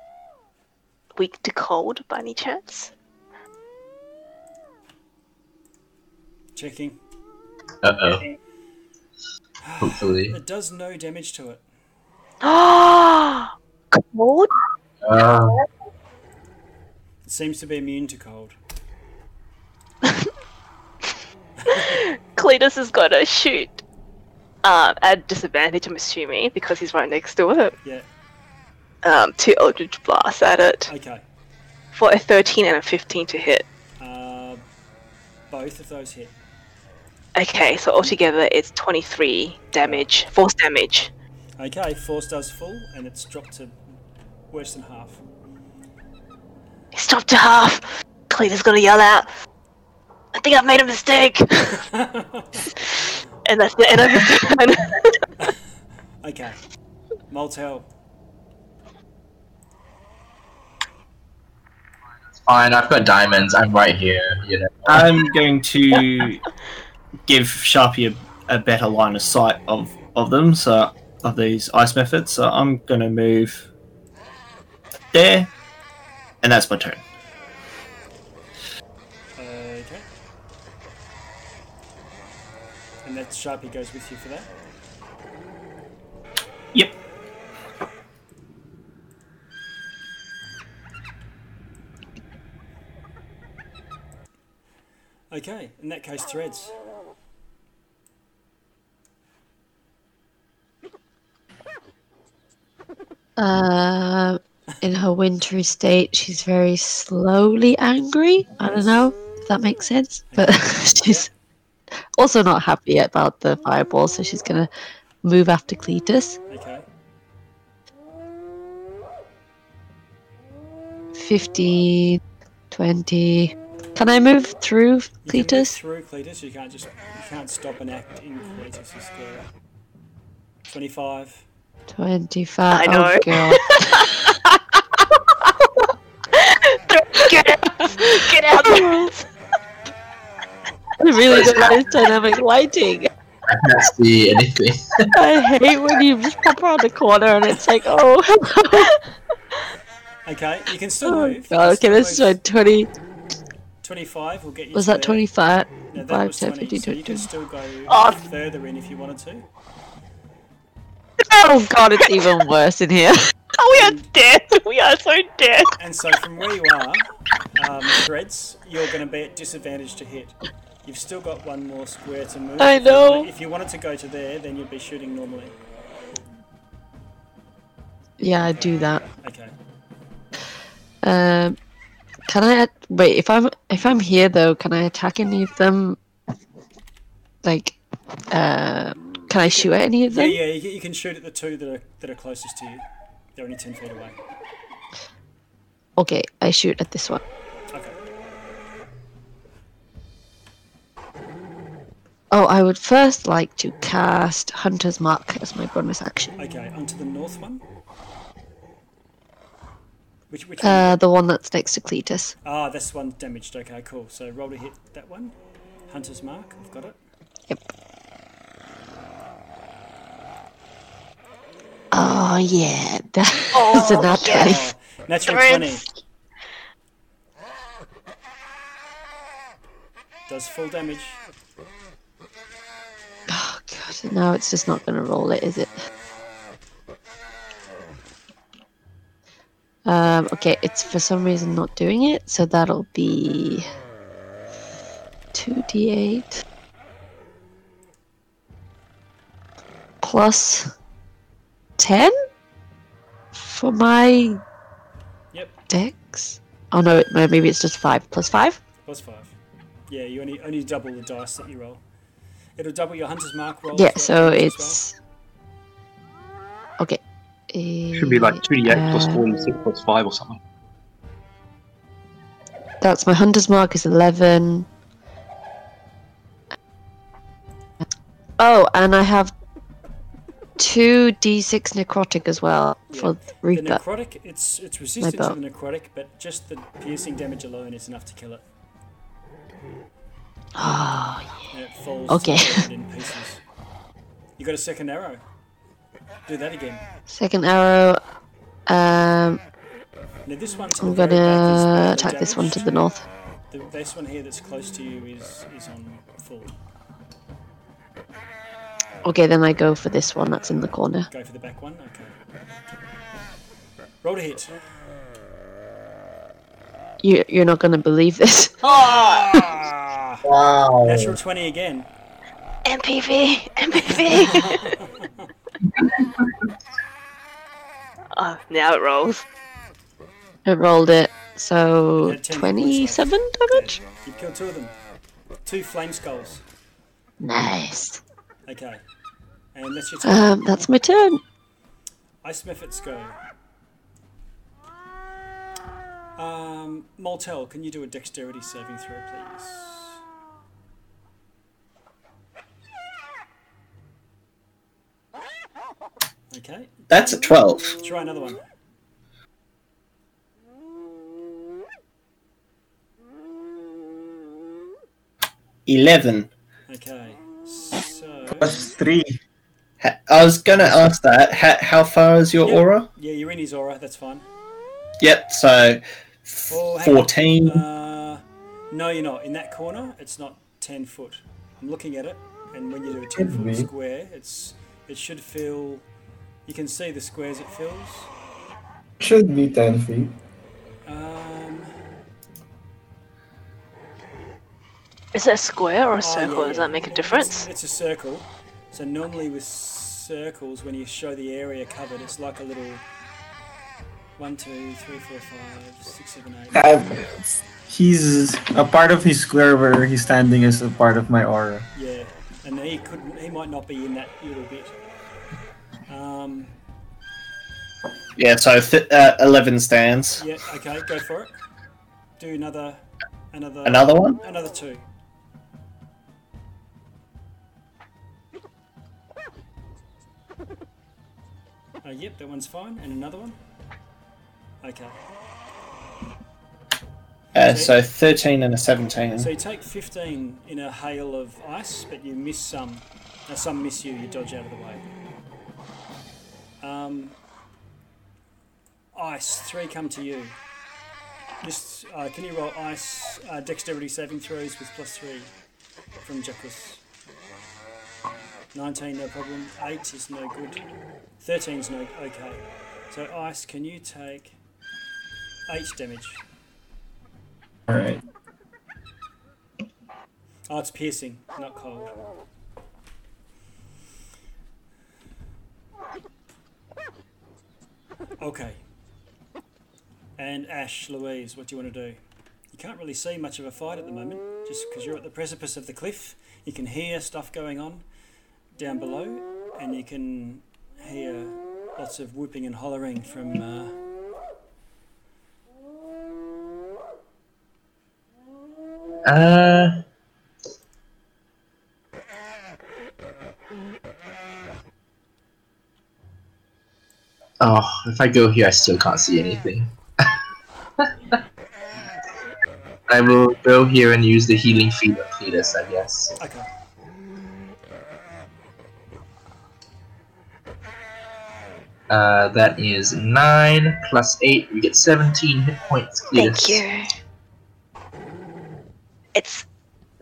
weak to cold by any chance? Checking. Uh oh. <sighs> Hopefully. It does no damage to it. Ah, <gasps> cold? Uh, seems to be immune to cold. <laughs> Cletus is gonna shoot. Um, at disadvantage, I'm assuming, because he's right next to it. Yeah. Um, two Eldritch Blasts at it Okay. for a 13 and a 15 to hit. Uh, both of those hit. Okay, so altogether it's 23 damage, force damage. Okay, force does full, and it's dropped to worse than half. It's dropped to half. Cletus gonna yell out, I think I've made a mistake! <laughs> and that's the end of his <laughs> turn. Okay. Moltel. fine. I've got diamonds. I'm right here. You know. I'm going to give Sharpie a, a better line of sight of, of them, so of these ice mephits. So I'm going to move there, and that's my turn. Okay. And that Sharpie goes with you for that? Yep. Okay, in that case, threads. Uh, in her wintry state, she's very slowly angry. I don't know if that makes sense, but <laughs> she's also not happy about the fireball, so she's gonna move after Cletus. Okay. 15, 20. Can I move through can move Cletus? through Cletus. You can't just you can't stop an act in Cletus' square. Twenty-five. 25. I know. Oh, God. <laughs> Get out! Get out! <laughs> I really don't like dynamic lighting. I can't see anything. I hate when you just pop around the corner and it's like, oh, hello. <laughs> Okay, you can still Oh, move. You can God. Okay, still this is move. my 20. Twenty-five will get you. Was that 25? No, that 5, was 10, 20, 15, so you can 22. still go Oh. further in if you wanted to. Oh, God, it's <laughs> even worse in here. Oh, we are dead. <laughs> We are so dead. And so from where you are, um, threads, you're going to be at disadvantage to hit. You've still got one more square to move. I know. wanted- If you wanted to go to there, then you'd be shooting normally. Yeah, I do that. Okay. Um, can I wait? If I'm if I'm here though, can I attack any of them? Like, uh, can I shoot at any of Yeah, them? yeah, you, can- you can shoot at the two that are that are closest to you. They're only ten feet away. Okay, I shoot at this one. Okay. Oh, I would first like to cast Hunter's Mark as my bonus action. Okay, onto the north one. Which which one? Uh, the one that's next to Cletus. Ah, this one damaged. Okay, cool. So roll to hit that one. Hunter's mark. I've got it. Yep. Oh yeah, <laughs> that's a nat twenty. Oh, natural Threads. twenty. Does full damage. Oh god, now it's just not gonna roll it, is it? Um, okay, it's for some reason not doing it, so that'll be two d eight plus ten for my Yep. dex. Oh no, no, maybe it's just five plus five. Plus five. Yeah, you only only double the dice that you roll. It'll double your hunter's mark roll. Yeah, so damage as it's okay. Should be like 2d8 Uh, 4 and 6 plus 5 or something. That's my hunter's mark is 11. Oh, and I have two d6 necrotic as well for well. The Reaper. necrotic, it's it's resistant to the necrotic, but just the piercing damage alone is enough to kill it. Oh, And it Okay. to the ground in pieces. You got a second arrow. Do that again. second arrow. Um, Now this one. To I'm the very back is gonna attack this one to the north. The, this one here that's close to you is is on full. Okay, then I go for this one that's in the corner. Go for the back one. Okay. Roll to hit. You, you're not gonna believe this. <laughs> Ah! Wow. Natural twenty again. MPV, MPV. oh, <laughs> now it rolls. It rolled it, so Yeah, 10 points left. 27 damage. Yeah, you killed two of them. Two flame skulls. Nice. Okay. Um, that's my turn. I sniff it's go. Um, Maltel, can you do a dexterity saving throw, please? Okay. That's a 12. Try another one. Eleven. Okay. So plus three. Ha- I was gonna ask that. How, how far is your Yep. aura? yeah, you're in his aura. That's fine. Yep. So Oh, hang 14. Uh, no, you're not. In that corner, it's not 10 foot. I'm looking at it, and when you do a 10 Could foot be. square, it's it should fill. You can see the squares it fills. Should be 10 feet. Um, Is that a square or a oh, circle? yeah, Does that make a It's- difference? It's, a circle. So normally with circles, when you show the area covered, it's like a little one, two, three, four, five, six, seven, eight. Uh, he's a part of his square where he's standing is a part of my aura. Yeah, and he couldn't. He might not be in that little bit. Um, Yeah, so th- uh, 11 stands. yeah. Okay, go for it. Do another, another, Another one? another two. Uh, yep, that one's fine. And another one. Okay. Uh, so 13 and a 17. So you take 15 in a hail of ice, but you miss some. Now some miss you, you dodge out of the way. Um, ice, three come to you. Uh, can you roll ice uh, dexterity saving throws with plus three from Jackus? 19, no problem. 8 is no good. 13 is no okay. So ice, can you take 8 damage? Alright. Oh, it's piercing, not cold. Okay. And Ash, Louise, what do you want to do? You can't really see much of a fight at the moment, just because you're at the precipice of the cliff. You can hear stuff going on down below, and you can hear lots of whooping and hollering from. Uh, Uh. Oh, if I go here, I still can't see anything. <laughs> I will go here and use the healing feet of Cletus, I guess. okay. Uh, that is 9 plus 8. We get 17 hit points, Cletus. Thank you. It's.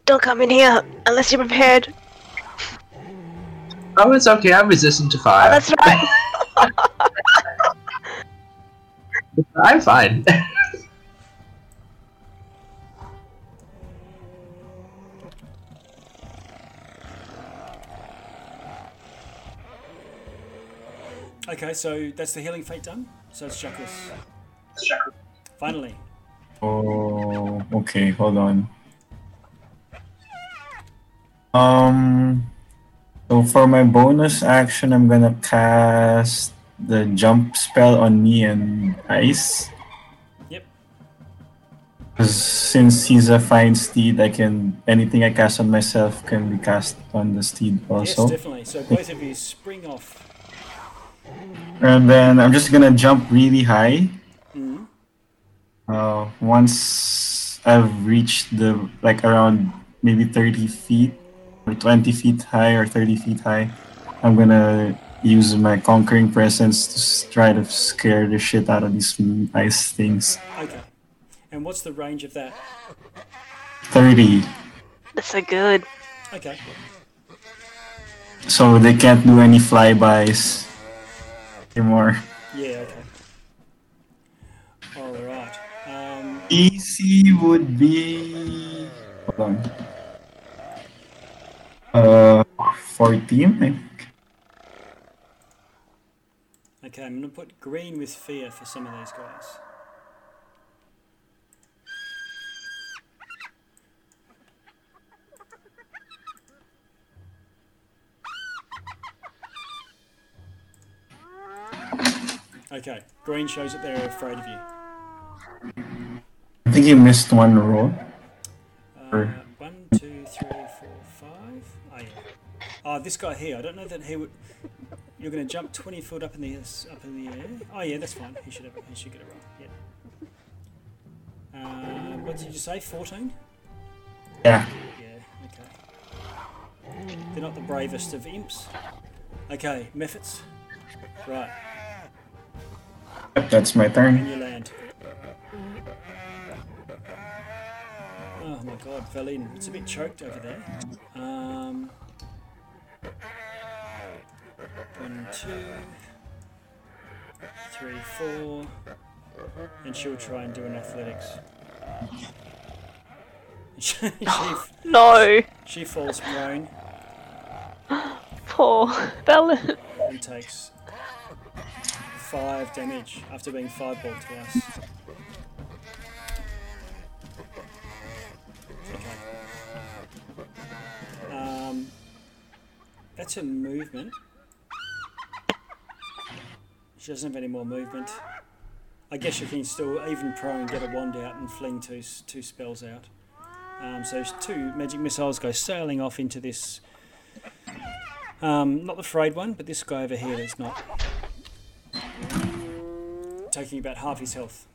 Don't come in here unless you're prepared. Oh, it's okay. I'm resistant to Oh, fire. that's right. <laughs> I'm fine. <laughs> Okay, so that's the healing fate done. So it's Jackus. Finally. Oh, okay, hold on. Um, so for my bonus action, I'm gonna cast the jump spell on me and Ice. Yep. Because since he's a fine steed, I can anything I cast on myself can be cast on the steed also. Yes, definitely. So both of you spring off. And then I'm just gonna jump really high. Mhm. Uh, once I've reached the like around maybe 30 feet or 20 feet high or 30 feet high, I'm gonna use my conquering presence to try to scare the shit out of these ice things. Okay. And what's the range of that? 30, That's so good. Okay. so they can't do any flybys anymore. Yeah, okay. Alright. Um, DC would be. Hold on. Uh, 14, I think. okay, I'm going to put green with fear for some of these guys. Okay, green shows that they're afraid of you. I think you missed one roll. Uh, one, two, three, four, five. Oh yeah. Oh, this guy here. I don't know that he would. You're going to jump 20 foot up in the up in the air. Oh yeah, that's fine. He should have. He should get a roll. Yeah. Uh, what did you say? 14. Yeah. Yeah. Okay. They're not the bravest of imps. Okay, mephits. Right, Yep, that's my and turn. you land. Oh my god, fell in. It's a bit choked over there. Um, one, two, three, four. And she'll try and do an athletics. <laughs> <laughs> she, No, she falls prone <gasps> poor Bella. and takes five damage after being fireballed twice. Okay. Um, that's a movement. She doesn't have any more movement. I guess you can still, even prone, get a wand out and fling two, two spells out. Um, so two magic missiles go sailing off into this um, not the frayed one, but this guy over here that's not. Taking about half his health.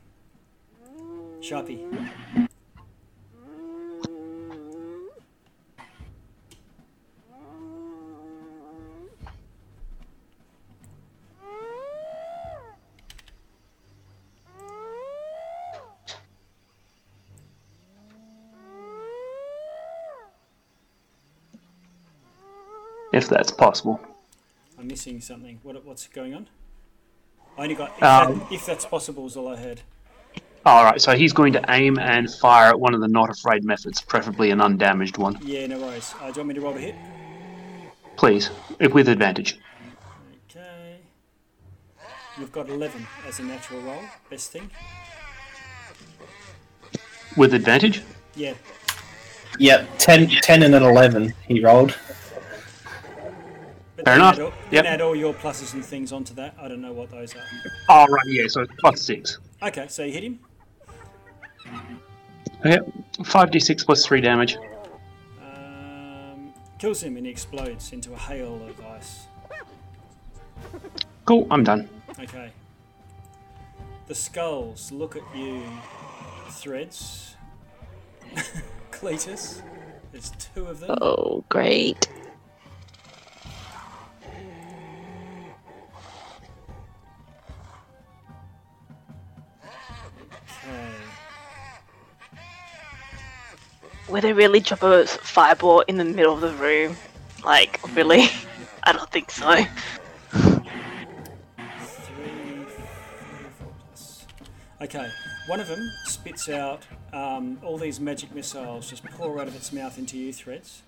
Sharpie. If that's possible. I'm missing something. What, what's going on? I only got. If, Um, that, if that's possible, is all I heard. Alright, so he's going to aim and fire at one of the not afraid mephits, preferably an undamaged one. Yeah, no worries. Uh, do you want me to roll a hit? Please, if with advantage. Okay. You've got 11 as a natural roll. Best thing. With advantage? Yeah. Yep, 10, 10 and an 11 he rolled. But Fair enough. Add all, Yep. add all your pluses and things onto that. I don't know what those are. Oh, right, yeah, so plus six. Okay, so you hit him. Okay, 5d6 plus 3 damage. Um, kills him and he explodes into a hail of ice. Cool, I'm done. Okay. The skulls look at you, Threads. <laughs> Cletus. There's two of them. Oh, great. Would they really drop a fireball in the middle of the room? Like, really? <laughs> I don't think so. Three, four plus. Okay, one of them spits out um, all these magic missiles, just pour out of its mouth into you, Threads.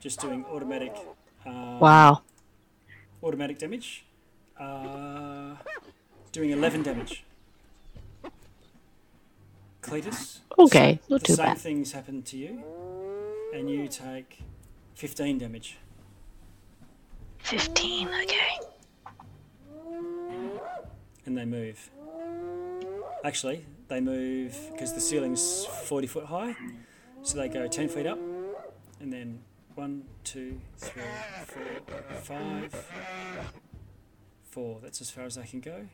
Just doing automatic. Um, Wow. Automatic damage. Uh, doing 11 damage. Cletus. Okay, not the too same bad. things happen to you, and you take 15 damage. 15, okay. and they move. Actually, they move because the ceiling's 40 foot high, so they go 10 feet up, and then one, two, three, four, five, four. That's as far as they can go.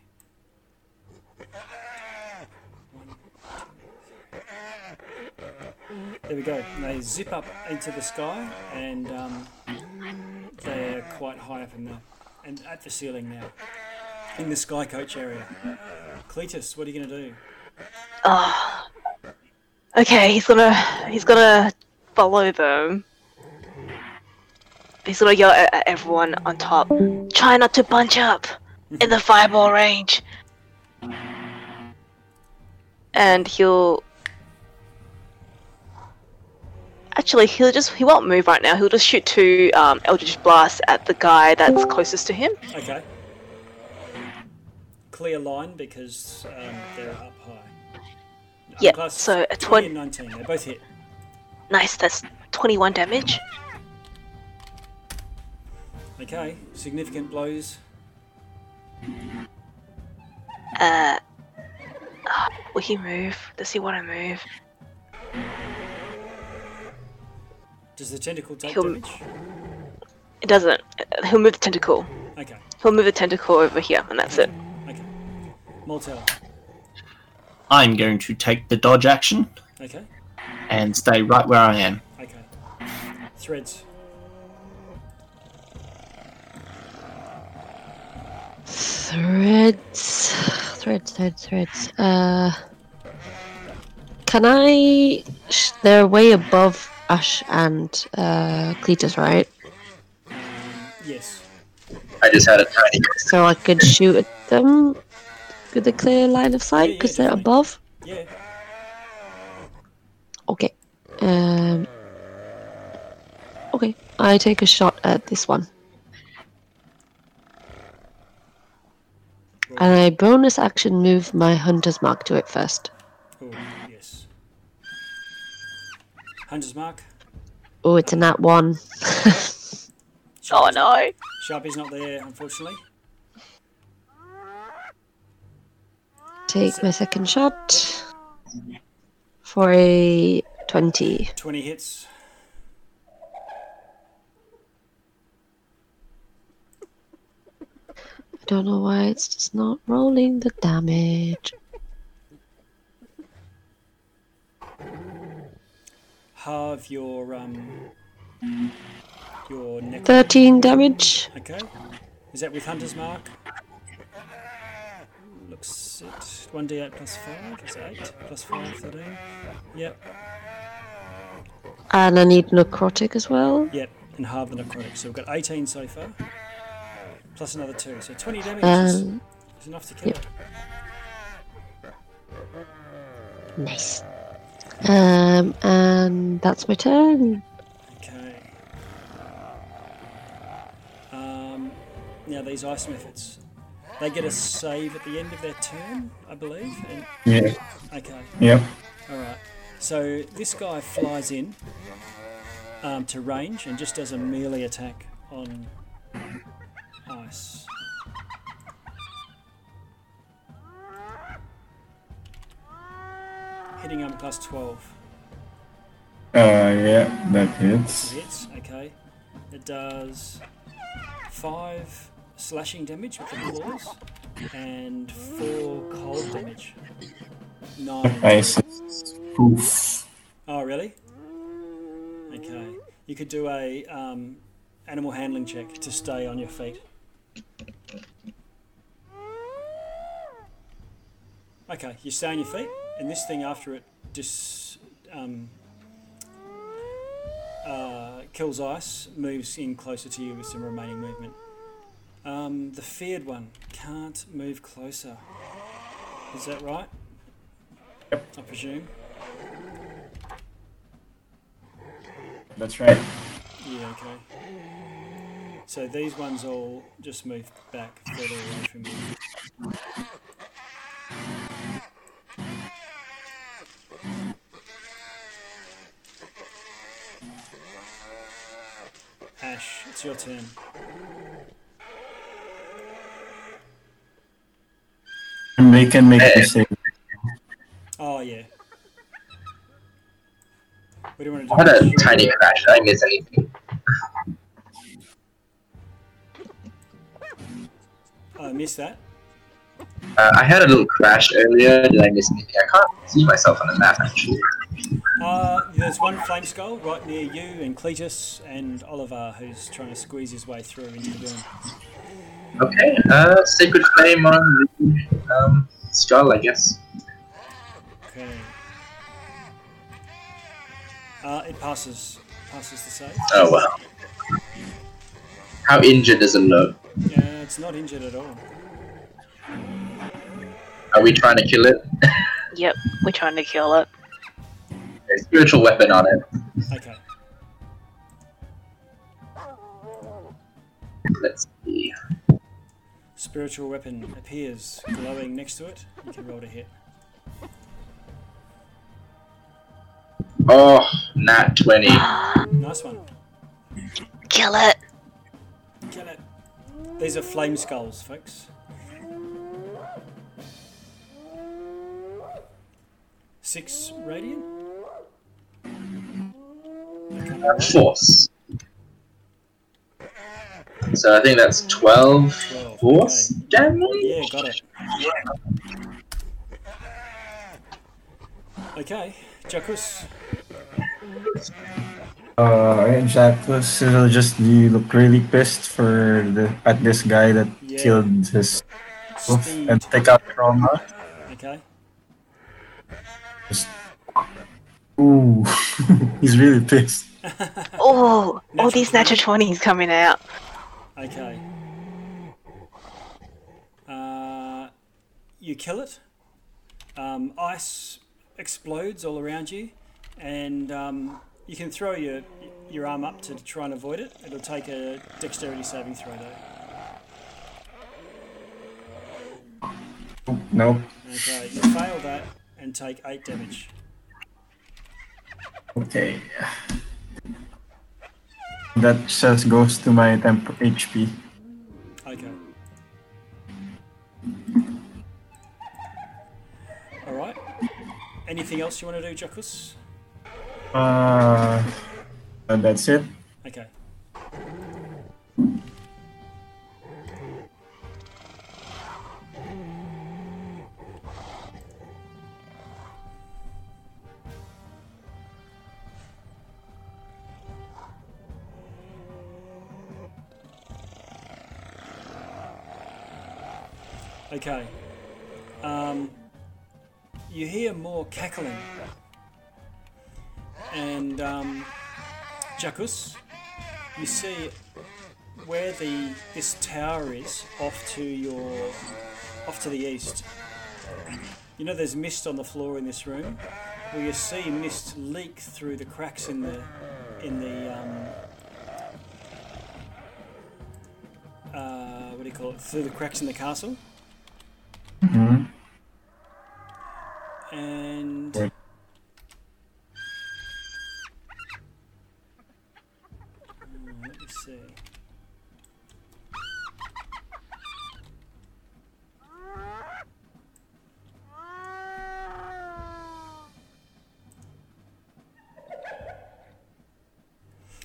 One, two, three. There we go. They zip up into the sky, and um, they're quite high up in the and at the ceiling now in the sky coach area. Cletus, what are you going to do? Oh. Okay, he's gonna he's gonna follow them. He's gonna yell at, at everyone on top. Try not to bunch up in the fireball range. And he'll actually he'll just he won't move right now. He'll just shoot two um, eldritch blasts at the guy that's closest to him. Okay. Clear line because um, they're up high. Plus so a 20 twen- and 19. They both hit. Nice, that's 21 damage. Okay. Significant blows. Uh, ah, <sighs> will he move? Does he want to move? Does the tentacle take He'll- damage? It doesn't. He'll move the tentacle. Okay. He'll move the tentacle over here, and that's it. Okay. Mortel. I'm going to take the dodge action Okay. and stay right where I am. Okay. Threads. Threads, threads, threads, threads. Uh, can I? They're way above Ash and uh, Cletus, right? Yes. I just had a tiny. So I could shoot at them with a clear line of sight Yeah, yeah, because they're above. Yeah. Okay. Um. Okay, I take a shot at this one, and I bonus action move my hunter's mark to it first. Oh, yes. Hunter's mark. Oh, it's a nat one. <laughs> Oh no. Sharpie's not there, unfortunately. Take my second shot for a twenty. 20 hits. Don't know why it's just not rolling the damage. Halve your um your neck. Thirteen damage. Okay. Is that with Hunter's Mark? Looks it. 1d8 plus 5. Is it 8? Plus 5, 13. Yep. And I need necrotic as well. Yep. And halve the necrotic. So we've got 18 so far. Plus another 2. So 20 damage is, Um, is enough to kill yep. it. nice. Um, and that's my turn. Okay. Um, now these ice mephits. They get a save at the end of their turn, I believe. And, Yeah. okay. Yep. All right. So this guy flies in um, to range and just does a melee attack on ice. Hitting him plus 12. Uh, yeah, that hits. Hits, okay. It does 5 slashing damage with the claws and 4 cold damage. 9. Ice. Oof. Oh, really? Okay. You could do a um, animal handling check to stay on your feet. Okay, you stay on your feet, and this thing after it dis, um, uh, kills ice moves in closer to you with some remaining movement. Um, the feared one can't move closer. Is that right? Yep. I presume. That's right. Yeah, okay. So these ones all just move back further away from you. Ash, it's your turn. And they can make the save. Oh, yeah. What do you want to do I had a tiny crash. Did I miss anything? Oh, I missed that. Uh, I had a little crash earlier. Did I miss anything? I can't see myself on the map actually. Uh, there's one flame skull right near you and Cletus and Oliver who's trying to squeeze his way through into the room. Okay, uh, sacred flame on the um, skull, I guess. Okay. Uh, it passes. Passes the save. Oh wow. How injured does it look? Yeah, it's not injured at all. Are we trying to kill it? <laughs> Yep, we're trying to kill it. A spiritual weapon on it. Okay. Let's see. Spiritual weapon appears glowing next to it. You can roll to hit. Oh, nat 20. Nice one. Kill it. Kill it. These are flame skulls, folks. Six radiant. Force. So I think that's 12 Twelve. force Okay. damage? Yeah, got it. Okay, Jackus. Uh, alright, Jacques, it'll just you look really pissed for the at this guy that Yeah. killed his Oof, Steed. and take out trauma. Okay. Just... Ooh, <laughs> he's really pissed. <laughs> Oh, all these natural twenties coming out. Okay. Uh, you kill it. Um, ice explodes all around you, and um, you can throw your your arm up to try and avoid it. It'll take a dexterity saving throw though. No. Okay, you fail that and take eight damage. Okay. That just goes to my temp HP. Okay. All right. Anything else you want to do, Jackus? Uh, and that's it. Okay. Okay. Um, you hear more cackling. And um, Jackus, you see where the this tower is off to your off to the east. You know there's mist on the floor in this room. Well, you see mist leak through the cracks in the in the um, uh, what do you call it? Through the cracks in the castle. hmm And Right. Hmm, let me see.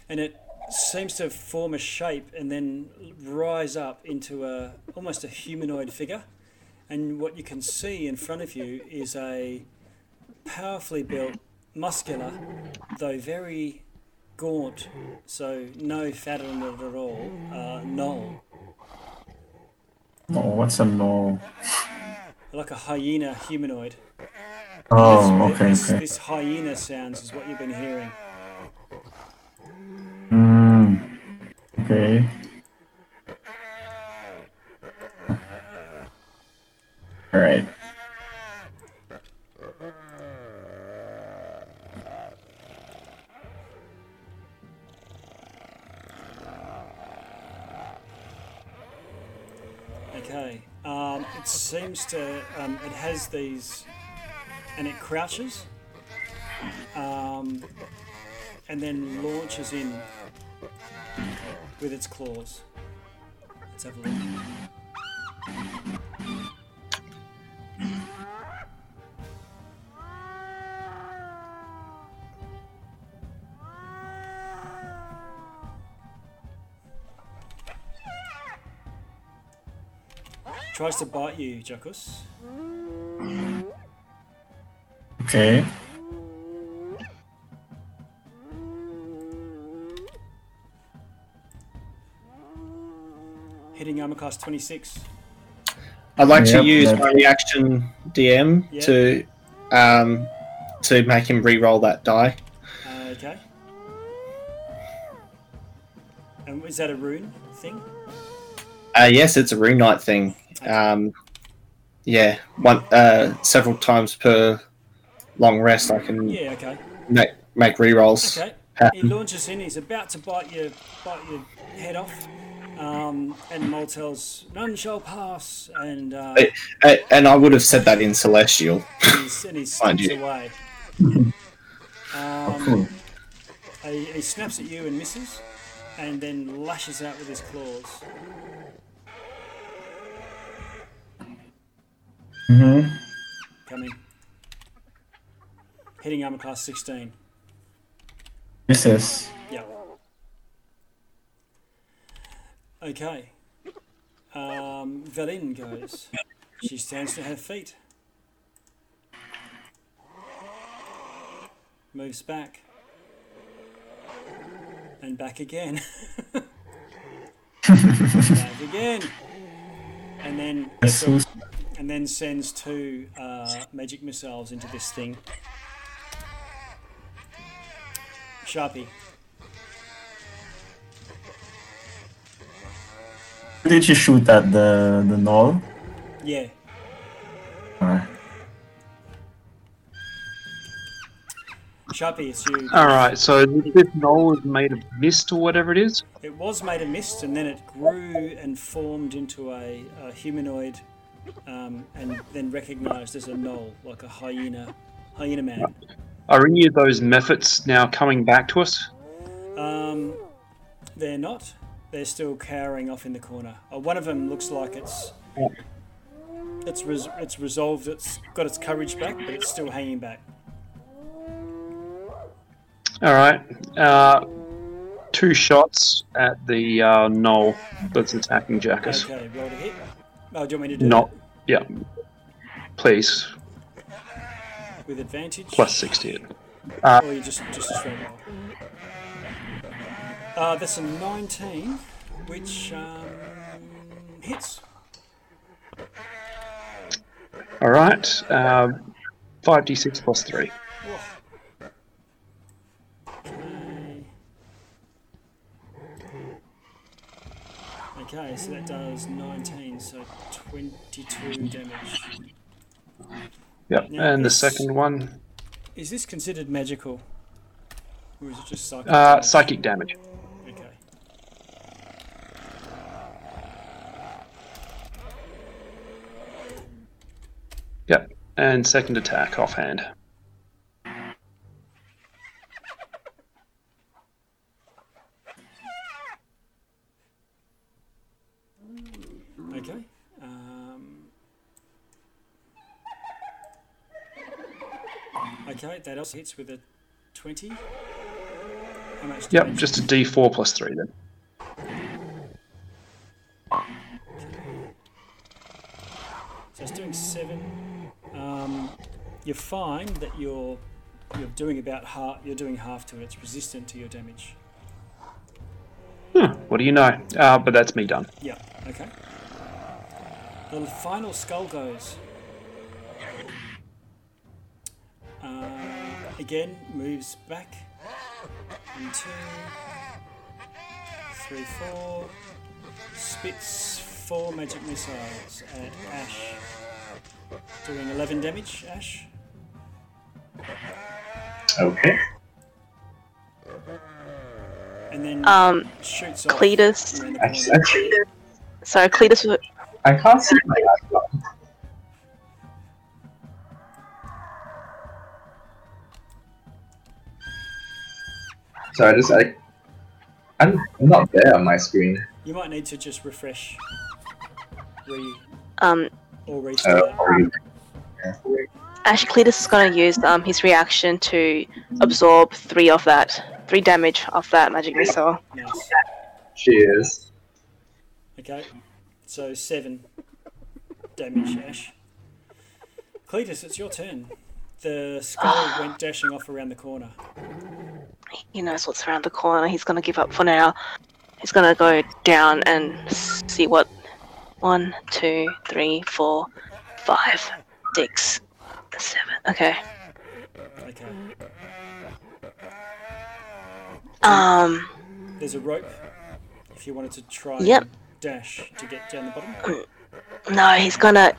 And it seems to form a shape and then rise up into a almost a humanoid figure. And what you can see in front of you is a powerfully built, muscular, though very gaunt, so no fat on it at all, uh, gnoll. Oh, what's a no? Like a hyena humanoid. Oh, This- okay, this, okay. this hyena sounds is what you've been hearing. Okay. All right. Okay. Um, it seems to. Um, it has these. And it crouches. Um, and then launches in with its claws. Let's have a look. Tries to bite you, Jackus. Okay. Hitting 26. I'd like Yep, to use that- my reaction DM Yeah. to um, to make him re-roll that die. Uh, okay. And is that a rune thing? Uh, yes, it's a rune knight thing. Um, yeah, one uh, several times per long rest, I can Yeah, okay. make make re-rolls. Okay. He launches in. He's about to bite your bite your head off, um, and Mole "None shall pass," and uh, Hey. And I would have said that in Celestial. he's, and he <laughs> Mind slips you. away. Oh, Um, cool. he, he snaps at you and misses, and then lashes out with his claws. hmm Coming. Hitting armor class 16. This is. Yeah. Okay. Um, Velynne goes. She stands to her feet. Moves back. And back again. <laughs> back again. And then and then sends two uh, magic missiles into this thing. Sharpie. Did you shoot at the the gnoll? Yeah. Or- Sharpie, it's you. Alright, so this gnoll is made of mist or whatever it is. It was made of mist, and then it grew and formed into a, a humanoid, um, and then recognised as a gnoll, like a hyena, hyena man. Are any of those mephits now coming back to us? Um, they're not. They're still cowering off in the corner. Uh, one of them looks like it's it's res- it's resolved. It's got its courage back, but it's still hanging back. Alright. Uh, two shots at the uh, gnoll that's attacking Jackus. Okay, roll to hit. Oh, do you want me to do Not. Yeah. Please. with advantage? Plus 6 to. Uh, Or you just just a straight roll. Uh, that's a 19, which um, hits. Alright. Um, 5d6 plus 3. Okay. Okay, so that does 19, so 22 damage. Yep. Now And the second one, Is this considered magical? Or is it just psychic? uh, damage? psychic damage. Okay. Yep. And second attack offhand. Okay. Um, okay, that also hits with a 20. How much Yep. Just a d4 plus 3 then. So it's doing seven. Um, you find that you're you're doing about half. You're doing half to it. It's resistant to your damage. What do you know? Uh, but that's me done. Yeah. Okay. The final skull goes. Uh, again, moves back. Two, three, four. Spits four magic missiles at Ash. Doing 11 damage, Ash. Okay. And then Um, shoots off. Cletus. around the I, corner. I, So Cletus, wa- I can't see my icon. So I just I, I'm I'm not there on my screen. You might need to just refresh. Re um, or Uh, restart. are Ash Cletus is gonna use um his reaction to absorb three of that, three damage of that magic missile. nice. Cheers. Okay, so seven damage, Ash. Cletus, it's your turn. The skull <sighs> went dashing off around the corner. He knows what's around the corner. He's gonna give up for now. He's gonna go down and see what. One, two, three, four, five, six, seven. Okay. Okay. Um. There's a rope. If you wanted to try Yep. and dash to get down the bottom. No, he's gonna.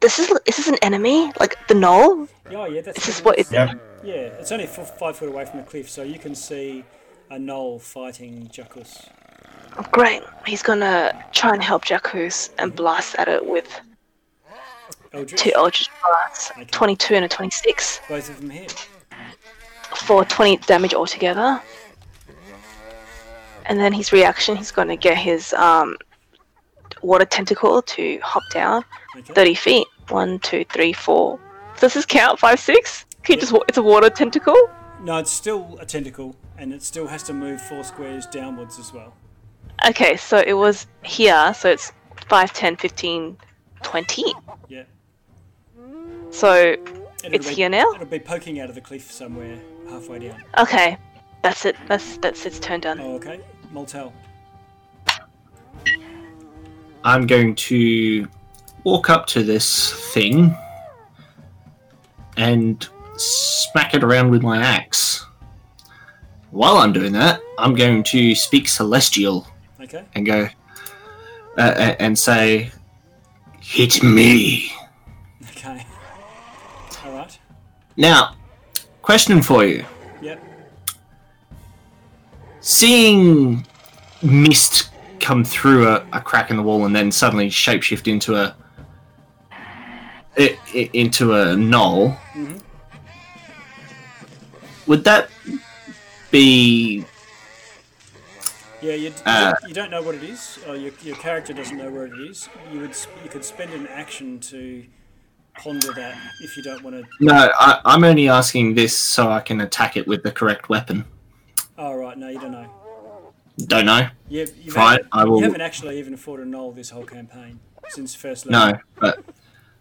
This is is this an enemy? Like the gnoll? Oh yeah, that's This is it what is. it's. Yep. Yeah, it's only f- five foot away from the cliff, so you can see a gnoll fighting Jackus. Great. He's gonna try and help Jackus and blast at it with Eldritch, two Eldritch blasts. Okay. 22 and a 26 both of them hit. for 20 damage altogether. And then his reaction, he's gonna get his um, water tentacle to hop down Okay. 30 feet. One, two, three, four. Does this count? Five, six? Can you just? It's a water tentacle. No, it's still a tentacle, and it still has to move four squares downwards as well. Okay, so it was here, so it's 5, 10, 15, 20. Yeah. So And It's be, here now? It'll be poking out of the cliff somewhere halfway down. Okay, that's it. That's that's its turn done. Oh, okay. Moltel. I'm going to walk up to this thing and smack it around with my axe. While I'm doing that, I'm going to speak Celestial Okay. and go uh, and say, "Hit me." Okay. All right. Now, question for you: Yep. Seeing mist come through a, a crack in the wall and then suddenly shapeshift into a into a gnoll, Mhm. would that be Yeah, you, Uh, you don't know what it is, or your, your character doesn't know where it is. You would you could spend an action to ponder that if you don't want to. no? I, I'm only asking this so I can attack it with the correct weapon. Oh right, no, you don't know. Don't know. You, you, haven't, I will- you haven't actually even fought a gnoll this whole campaign since first level. No, but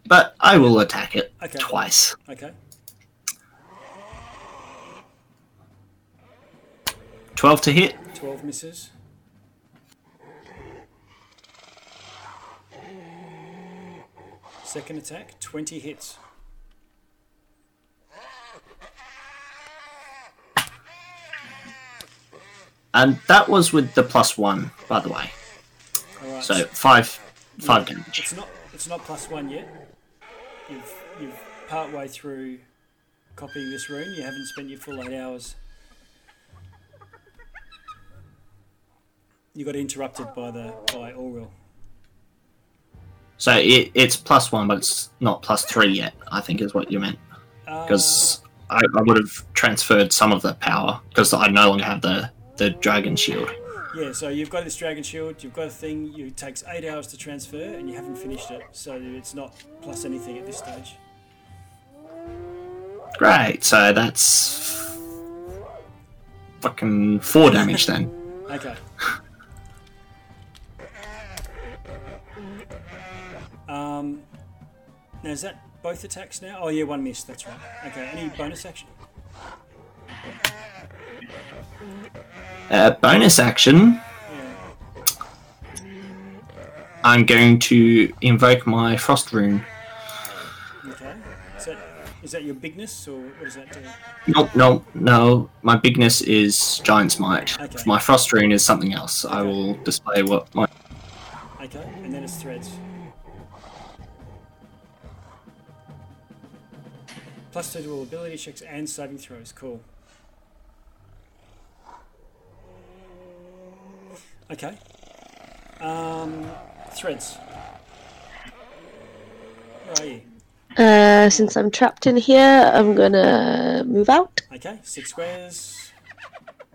but I will attack it Okay. twice. Okay. Twelve to hit. Twelve misses. Second attack, twenty hits. And that was with the plus one, by the way. Right. So five, five damage. It's not. It's not plus one yet. You've you've part way through copying this rune. You haven't spent your full eight hours. You got interrupted by the by Auril. So it, it's plus one, but it's not plus three yet. I think is what you meant uh, because I, I would have transferred some of the power because I no longer have the the dragon shield. Yeah, so you've got this dragon shield, you've got a thing, it takes eight hours to transfer, and you haven't finished it, so it's not plus anything at this stage. Great. So that's fucking four damage then. Okay. <laughs> Um, now is that both attacks now? Oh yeah, one missed. That's right. Okay. Any bonus action? Uh, bonus action. Yeah. I'm going to invoke my frost rune. Okay. Is that is that your bigness or what does that do? No, no, no. My bigness is giant's might. Okay. My frost rune is something else. I will display what my Okay, and then it's threads. Plus two to all ability checks and saving throws. Cool. Okay. Um, threads. Where are you? Uh, since I'm trapped in here, I'm gonna move out. Okay, six squares.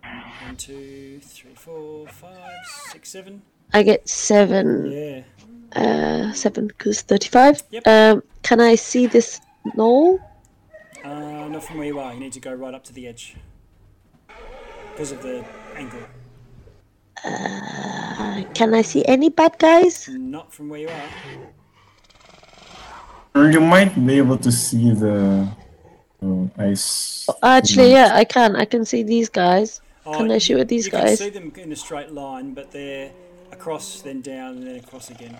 One, two, three, four, five, six, seven. I get seven. Yeah. Uh, seven because thirty-five. Yep. Um, can I see this gnoll? Uh, not from where you are. You need to go right up to the edge. Because of the angle. Uh, can I see any bad guys? Not from where you are. You might be able to see the uh, ice. Actually, yeah, I can. I can see these guys. Can I you- shoot at these you guys? can see them in a straight line, but they're across, then down, and then across again.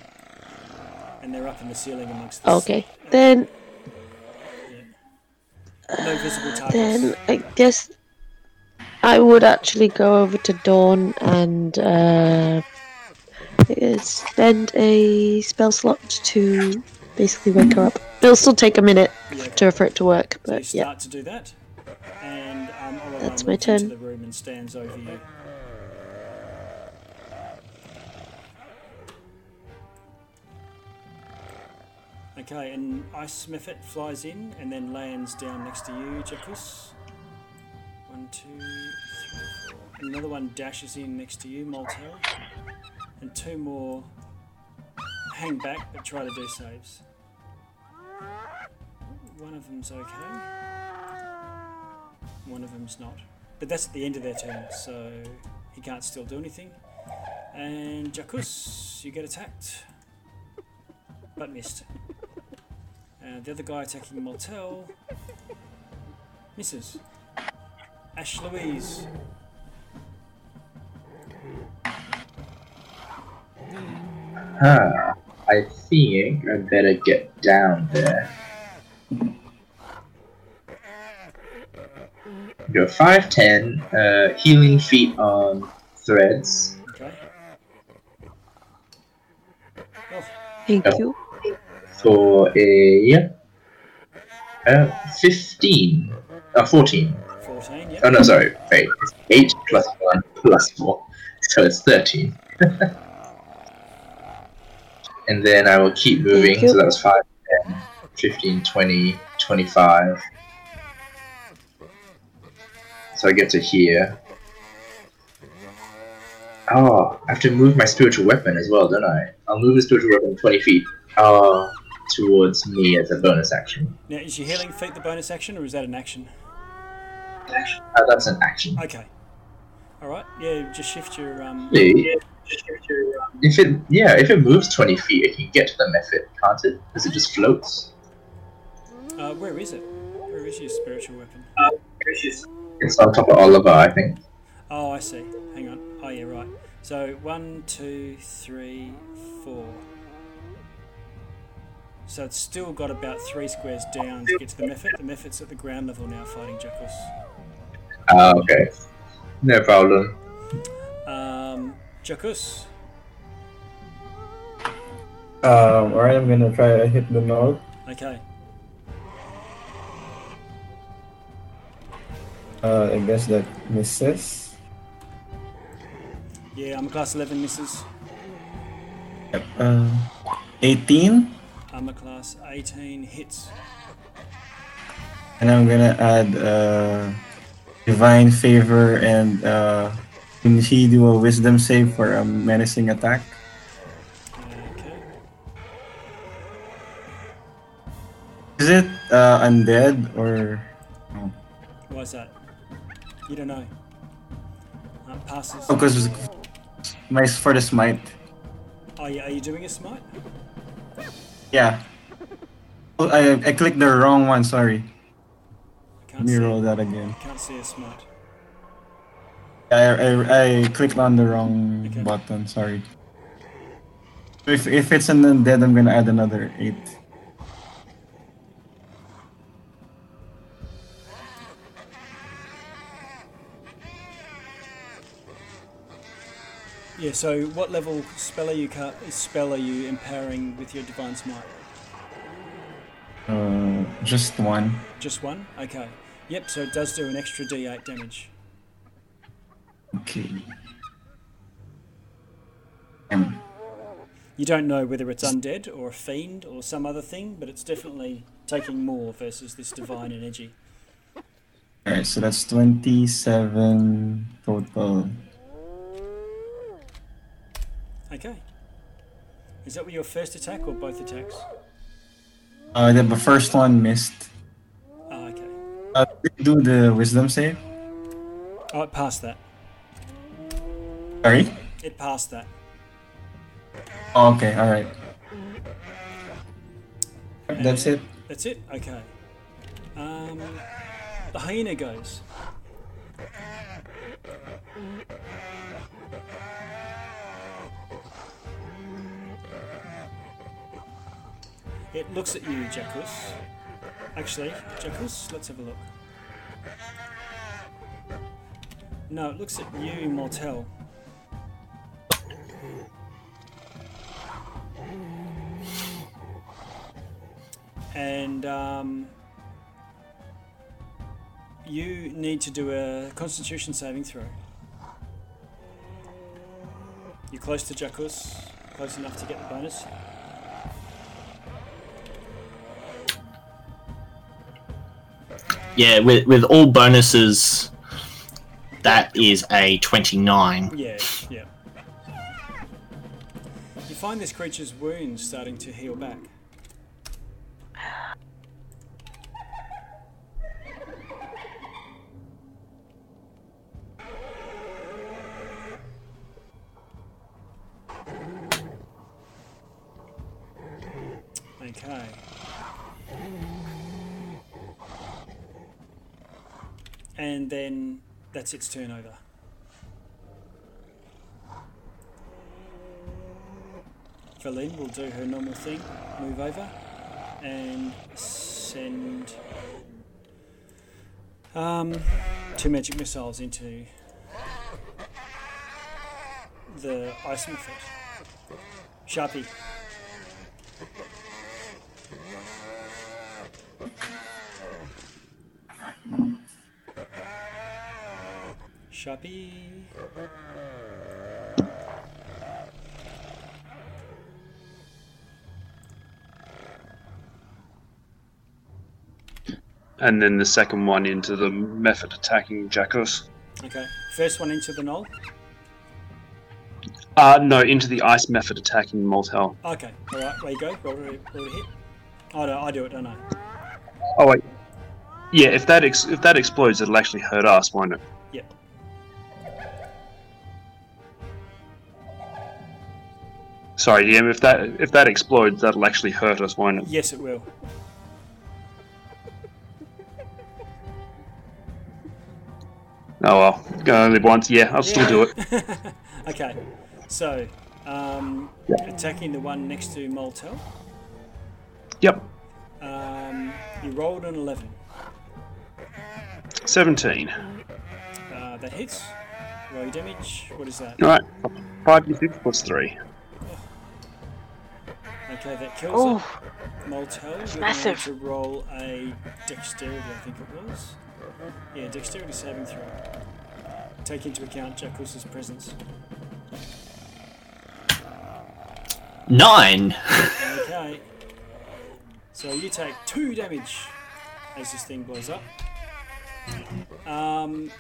And they're up in the ceiling amongst the s- Okay, then no visible targets. then I guess I would actually go over to Dawn and uh, spend a spell slot to basically wake her up. It'll still take a minute Yeah. to, for it to work, So you but yeah. start to do that, and um, That's my turn. the room and stands over you. Okay, and Ice Mephit flies in and then lands down next to you, Jackus. One, two, three, four. Another one dashes in next to you, Moltel. And two more hang back but try to do saves. One of them's okay. One of them's not. But that's at the end of their turn, so he can't still do anything. And Jackus, you get attacked. But missed. And the other guy attacking Moltel misses. Ash Louise. Huh. I think I better get down there. Go 510, uh, healing feet on threads. Okay. Oh, Thank Yeah. you. For a uh, 15. Uh, 14. 14, yep. Oh no, sorry. Wait. It's 8 plus 1 plus 4. So it's 13. <laughs> and then I will keep moving. So that was 5, 10, 15, 20, 25. So I get to here. Oh, I have to move my spiritual weapon as well, don't I? I'll move the spiritual weapon 20 feet uh, towards me as a bonus action. Now, is your healing feat the bonus action, or is that an action? Uh, that's an action. Okay. All right. Yeah, just shift your um. Actually, If it yeah, if it moves twenty feet, it can get to the mephit, can't it? Because it just floats. Uh, where is it? Where is your spiritual weapon? It's on top of Oliver, I think. Oh, I see. Hang on. Oh, yeah, right. So one, two, three, four. So it's still got about three squares down to get to the Mephit. The Mephit's at the ground level now, fighting Jackus. Ah, okay. No problem. Um, Jackus. Um, alright, I'm gonna try to hit the node. Okay. Uh, I guess that misses. Yeah, I'm a class 11 misses. Yep. Uh, 18, Armor class 18 hits. and I'm gonna add uh, divine favor and uh, can he do a wisdom save for a menacing attack? Okay. Is it uh, undead or? Why is that? You don't know. Uh, passes. Oh, because my for the smite. Oh, yeah, are you doing a smite? Yeah. Oh, I I clicked the wrong one. Sorry. Let me roll that again. Can't see a smite. I I, I clicked on the wrong Okay. button. Sorry. If if it's an undead, I'm gonna add another eight. Yeah. So, what level spell are you ca- spell are you empowering with your divine smite? Uh, just one. Just one. Okay. Yep. So it does do an extra D8 damage. Okay. Um, You don't know whether it's undead or a fiend or some other thing, but it's definitely taking more versus this divine energy. Alright, so that's twenty-seven total. Okay. Is that with your first attack or both attacks? Uh, the, first one missed. Oh, okay. Uh, did you do the wisdom save? Oh, it passed that. Sorry. It passed that. Oh, okay. All right. That's it. That's it? Okay. Um, the hyena goes. It looks at you, Jackus. Actually, Jackus, let's have a look. No, it looks at you, Mortel. and um, you need to do a Constitution saving throw. You're close to Jackus, close enough to get the bonus. Yeah, with with all bonuses, that is a twenty-nine. Yeah, yeah. You find this creature's wounds starting to heal back. Okay. And then that's its turnover. over. Will do her normal thing, move over, and send um, two magic missiles into the ice mephit. Sharpie. Sharpie. And then the second one into the mephit attacking Jackus. Okay. First one into the gnoll. Uh, no, into the ice mephit attacking Moltel. Okay. All right. Where you go? Roll to, roll to hit. Oh no, I do it, don't I? Oh wait. Yeah, if that ex- if that explodes, it'll actually hurt us, won't it? Sorry, DM. If that if that explodes, that'll actually hurt us, won't it? Yes, it will. Oh well, go only once. Yeah, I'll still do it. <laughs> okay. So, um, attacking the one next to Moltel. Yep, Um, you rolled an 11. seventeen. Uh, that hits. Roll your damage. What is that? All right, five d six plus three. Okay, that kills Oh, it. Moltel, you're going massive. to roll a dexterity, I think it was. Yeah, dexterity saving throw. Take into account Jackus's presence. Nine. Okay. So you take two damage as this thing blows up. Um,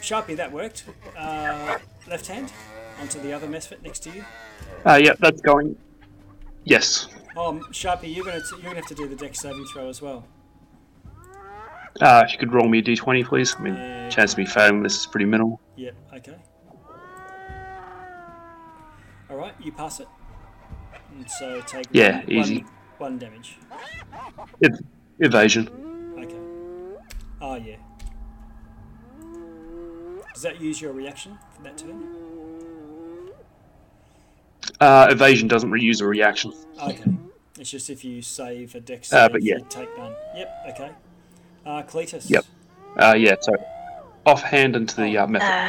Sharpie, that worked. Uh, left hand onto the other mephit next to you. Uh, yep, that's going. Yes. Oh, Sharpie, you're gonna you're gonna have to do the dex saving throw as well. Uh, if you could roll me a d20, please. I mean, Uh, chance of me failing this is pretty minimal. Yep. Okay. All right, you pass it. And so take Yeah, one, easy. One, one damage. Ev- evasion. Okay. Oh yeah. Does that use your reaction for that turn? Uh, evasion doesn't reuse a reaction. Okay. It's just if you save a dex Uh, but yeah. you take none. Yep. Okay. Uh, Cletus. Yep. Uh, yeah, so offhand into the uh, mephit. uh,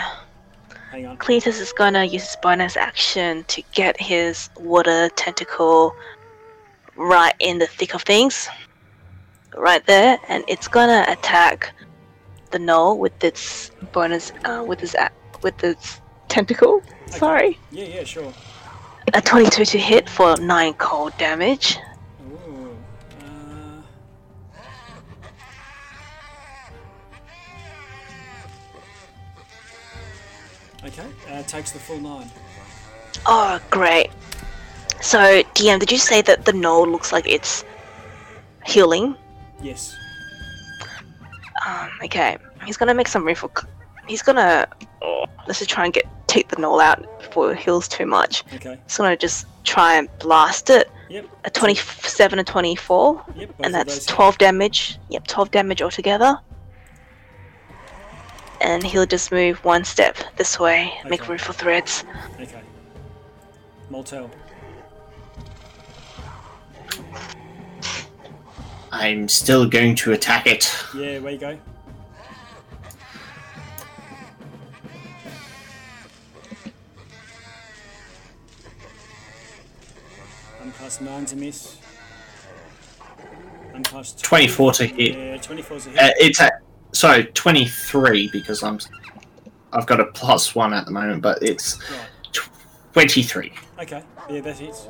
Hang on. Cletus is gonna use his bonus action to get his water tentacle right in the thick of things, right there, and it's gonna attack the gnoll with its bonus, uh, with its with its tentacle. Sorry, Yeah. Yeah. Sure. A twenty-two to hit for nine cold damage. Ooh. Uh, okay. Uh, takes the full nine. Oh, great. So, DM, did you say that the gnoll looks like it's healing? Yes. Um, okay, he's gonna make some c- He's gonna. Oh, let's just try and get take the gnoll out before it heals too much. Okay. He's gonna just try and blast it. Yep. A 27 and 24, Yep. and that's those 12 damage. Yep, 12 damage altogether. And he'll just move one step this way, make room for threads. Okay. Moltel. I'm still going to attack it. Yeah. Where you go? I'm nine to miss. I'm 24 to hit. Yeah, 24 to hit. Uh, it's at sorry, 23 because I'm I've got a plus one at the moment, but it's Right. 23. Okay. Yeah, that hits.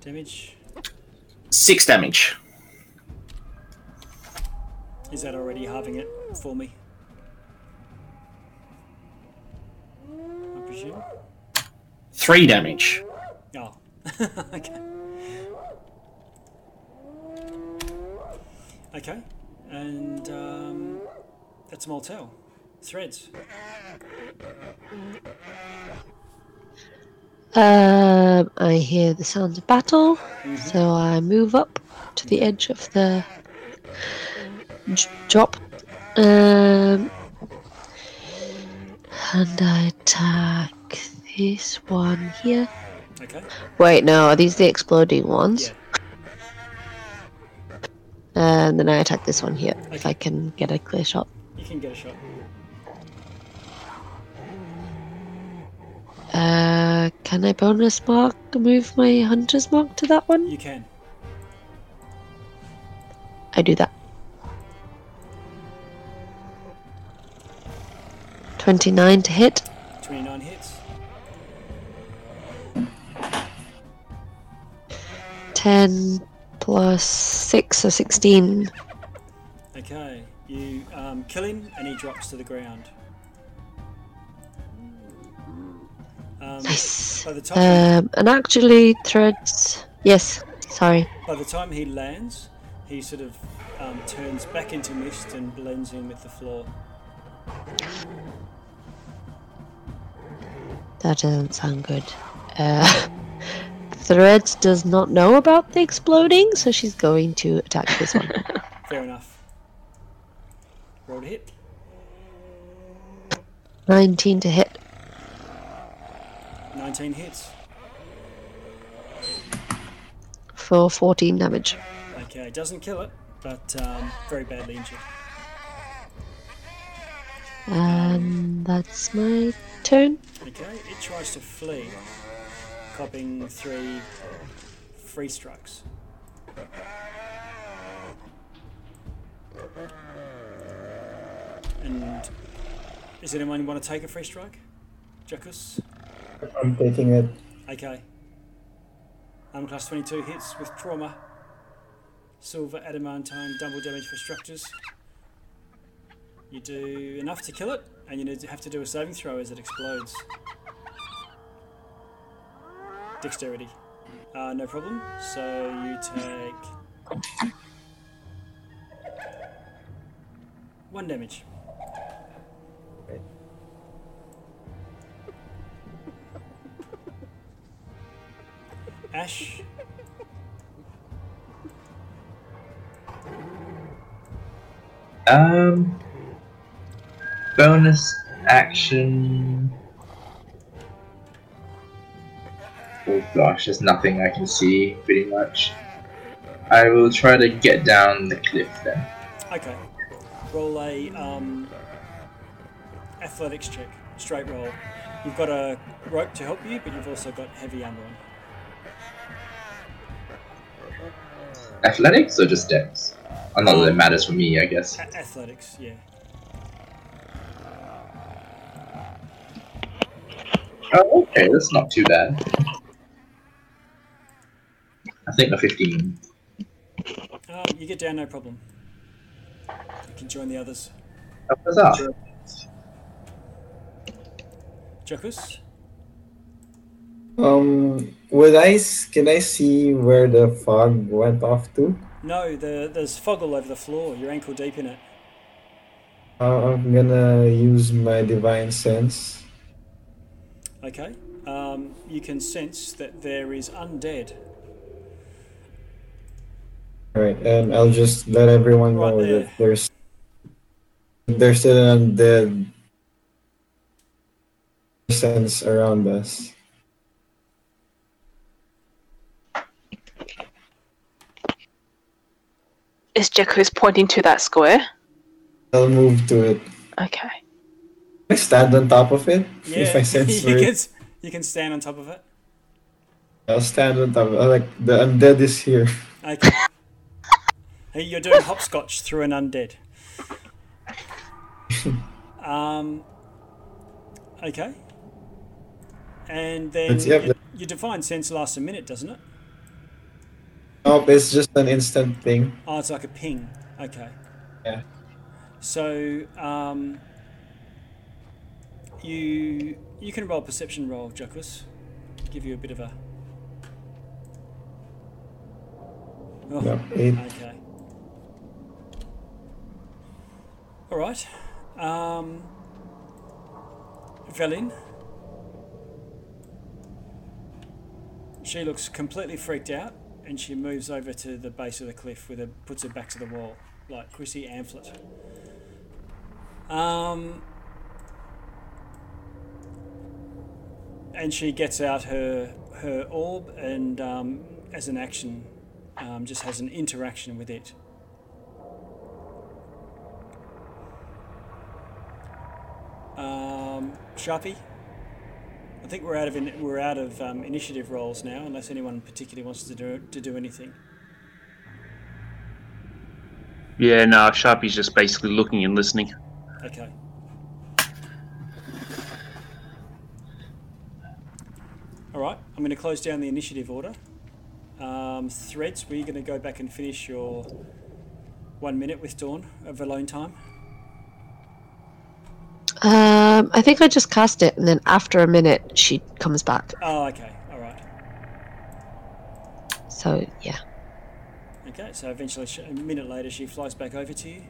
Damage. Six damage. Is that already halving it for me? Presume. Three damage. Oh. <laughs> okay. Okay. And um, that's a Moltel. Threads. Um, I hear the sounds of battle, so I move up to the edge of the j- drop. Um, And I attack this one here. Okay. Wait, no, are these the exploding ones? Yeah. And then I attack this one here, if I can get a clear shot. You can get a shot. Uh, can I bonus mark move my hunter's mark to that one? You can. I do that. 29 to hit. 29 hits. 10 plus 6, so 16. Okay. You um, kill him and he drops to the ground. Um, Nice. by the time Um, and actually, threads. Yes, sorry. by the time he lands, he sort of um, turns back into mist and blends in with the floor. That doesn't sound good. Uh, <laughs> Threads does not know about the exploding, so she's going to attack this one. <laughs> Fair enough. Roll to hit. 19 to hit. 19 hits. for 14 damage. Okay, doesn't kill it, but um, very badly injured. And that's my turn. Okay, it tries to flee, copping three free strikes. And does anyone want to take a free strike? Jackus? I'm taking it. Okay. Armor class 22 hits with trauma. Silver adamantine, double damage for structures. You do enough to kill it, and you have to do a saving throw as it explodes. Dexterity. Uh, no problem. So you take. One damage. Ash. Um, bonus action. Oh gosh, there's nothing I can see pretty much. I will try to get down the cliff then. Okay. Roll a um, athletics check. Straight roll. You've got a rope to help you, but you've also got heavy armor on. Athletics or just dex? Oh, not that it matters for me, I guess. A- athletics, yeah. Oh, okay, that's not too bad. I think a 15. Um, you get down, no problem. You can join the others. What's up? Jackus? Um, would I? s- Can I see where the fog went off to? No, the, there's fog all over the floor. You're ankle deep in it. Uh, I'm gonna use my divine sense. Okay. Um, you can sense that there is undead. Alright, and I'll just let everyone Right know there. that there's there's still an undead sense around us. Is Jackus pointing to that square? I'll move to it. Okay. I stand on top of it? Yeah, If I sense <laughs> you, can, you can stand on top of it. I'll stand on top. Of it. Like the undead is here. Okay. <laughs> hey, you're doing hopscotch through an undead. <laughs> Um. Okay. And then yep, your, your divine sense lasts a minute, doesn't it? Nope, it's just an instant thing. Oh, it's like a ping. Okay. Yeah. So, um, you you can roll perception roll, Jackus. Give you a bit of a. Oh, eight. okay. All right. Um, Velynne. She looks completely freaked out, and she moves over to the base of the cliff with her puts her back to the wall, like Chrissy Amphlett. Um, and she gets out her her orb and um, as an action, um, just has an interaction with it. Um, Sharpie, I think we're out of in, we're out of um, initiative rolls now, unless anyone particularly wants to do to do anything. Yeah, no, Sharpie's just basically looking and listening. Okay. All right, I'm going to close down the initiative order. Um, threads, were you going to go back and finish your one minute with Dawn of alone time? Um, I think I just cast it, and then after a minute, she comes back. Oh, okay. All right. So yeah. Okay, so eventually, a minute later, she flies back over to you.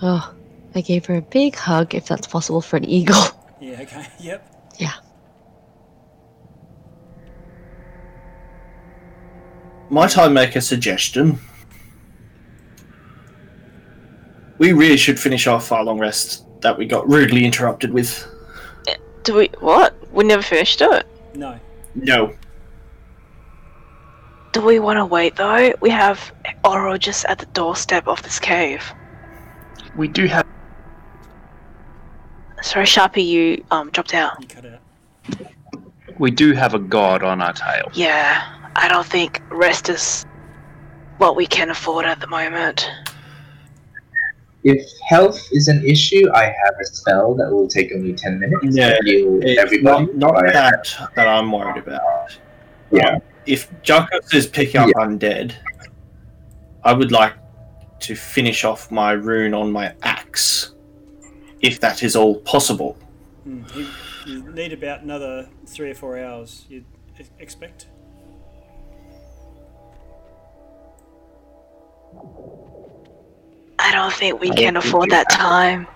Oh, I gave her a big hug, if that's possible for an eagle. Yeah, okay. <laughs> Yep. Yeah. Might I make a suggestion? We really should finish off our long rest that we got rudely interrupted with. Do we what? We never finished it. No. No. Do we want to wait though? We have Auril just at the doorstep of this cave. We do have. Sorry, Sharpie, you um dropped out. You cut out. We do have a god on our tail. Yeah, I don't think rest is what we can afford at the moment. If health is an issue, I have a spell that will take only 10 minutes Yeah, to heal everybody. not, not that that I'm worried about. Yeah. If Jackus is picking up undead, I would like to finish off my rune on my axe, if that is all possible. Hmm. You, you need about another three or four hours, you'd e- expect? I don't think we I can afford that can. time.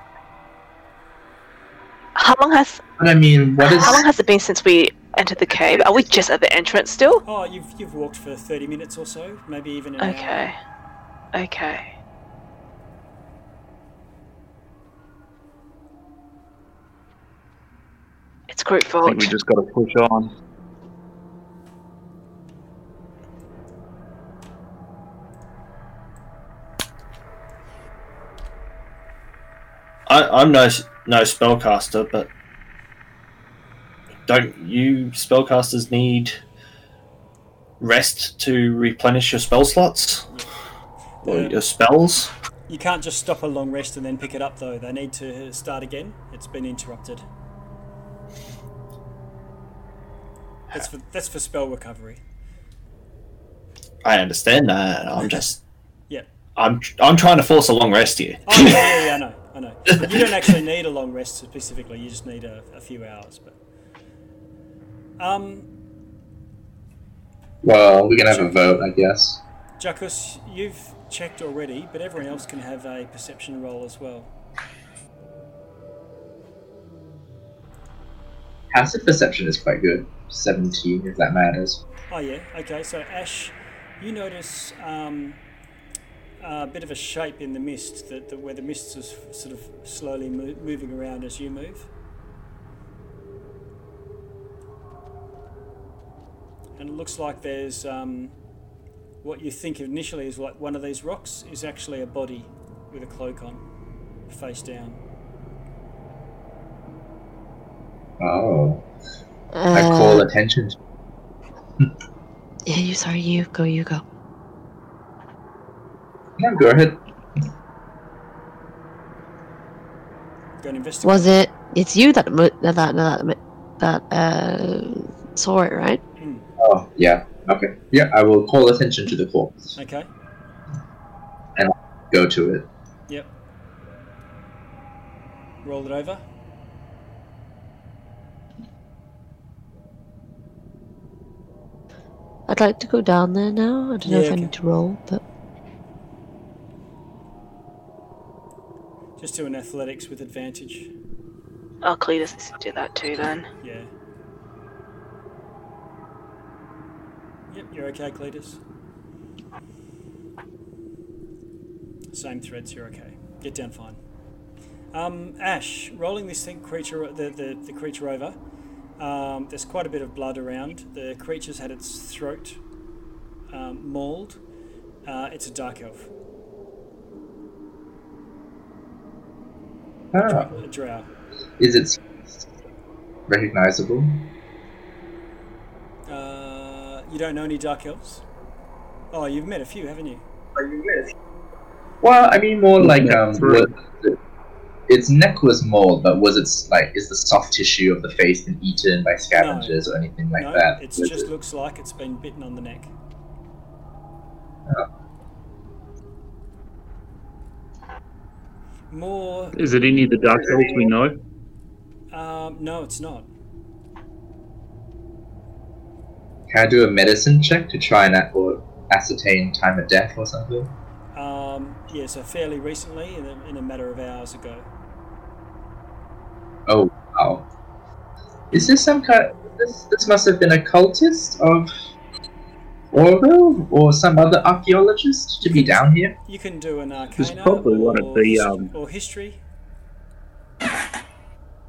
How long has But I mean, what is. how long has it been since we entered the cave? Are we just at the entrance still? Oh, you've, you've walked for 30 minutes or so, maybe even an hour. Okay. Okay. It's group I fault. think we just got to push on. I, I'm no no spellcaster, but don't you spellcasters need rest to replenish your spell slots or Yeah. your spells? You can't just stop a long rest and then pick it up, though. They need to start again. It's been interrupted. That's for, that's for spell recovery. I understand that. I'm just Yeah. I'm I'm trying to force a long rest here. Oh, yeah, yeah, yeah, I <laughs> know, I know. You don't actually need a long rest specifically. You just need a, a few hours. But um, Well, we can have a vote, I guess. Jackus, you've checked already, but everyone else can have a perception roll as well. Passive perception is quite good. 17, if that matters. Oh yeah, okay. So Ash, you notice um, a bit of a shape in the mist that, that where the mist is sort of slowly mo- moving around as you move. And it looks like there's um, what you think initially is like one of these rocks is actually a body with a cloak on, face down. Oh. I call Uh, attention yeah, you sorry, you go, you go. Yeah, go ahead. Go and investigate. Was it? It's you that that that that, that uh, saw it, right? Hmm, Oh, yeah. Okay. Yeah, I will call attention to the corpse. Okay. And go to it. Yep. Roll it over. I'd like to go down there now. I don't know Yeah, if I need to roll, but Just do an athletics with advantage. Oh, Cletus needs to do that too then. Yeah. Yep, you're okay, Cletus. Same threads, you're okay. Get down fine. Um, Ash, rolling this thing creature the, the, the creature over. Um, there's quite a bit of blood around. The creature's had its throat um, mauled. Uh, it's a dark elf, A drow. is it recognizable? Uh, you don't know any dark elves? Oh, you've met a few, haven't you? Well, I mean more like um, through- its neck was mauled, but was it like is the soft tissue of the face been eaten by scavengers or anything like no, that? it just it- looks like it's been bitten on the neck. More, Is it any of the dark elves we know? um, no, it's not. Can I do a medicine check to try and a- or ascertain time of death or something? Um, yeah, so fairly recently, in a, in a matter of hours ago. Oh wow! Is this some kind? This this must have been a cultist of Auril or some other archaeologist to be down here. You can do an arcana probably one of or, the, um, or history.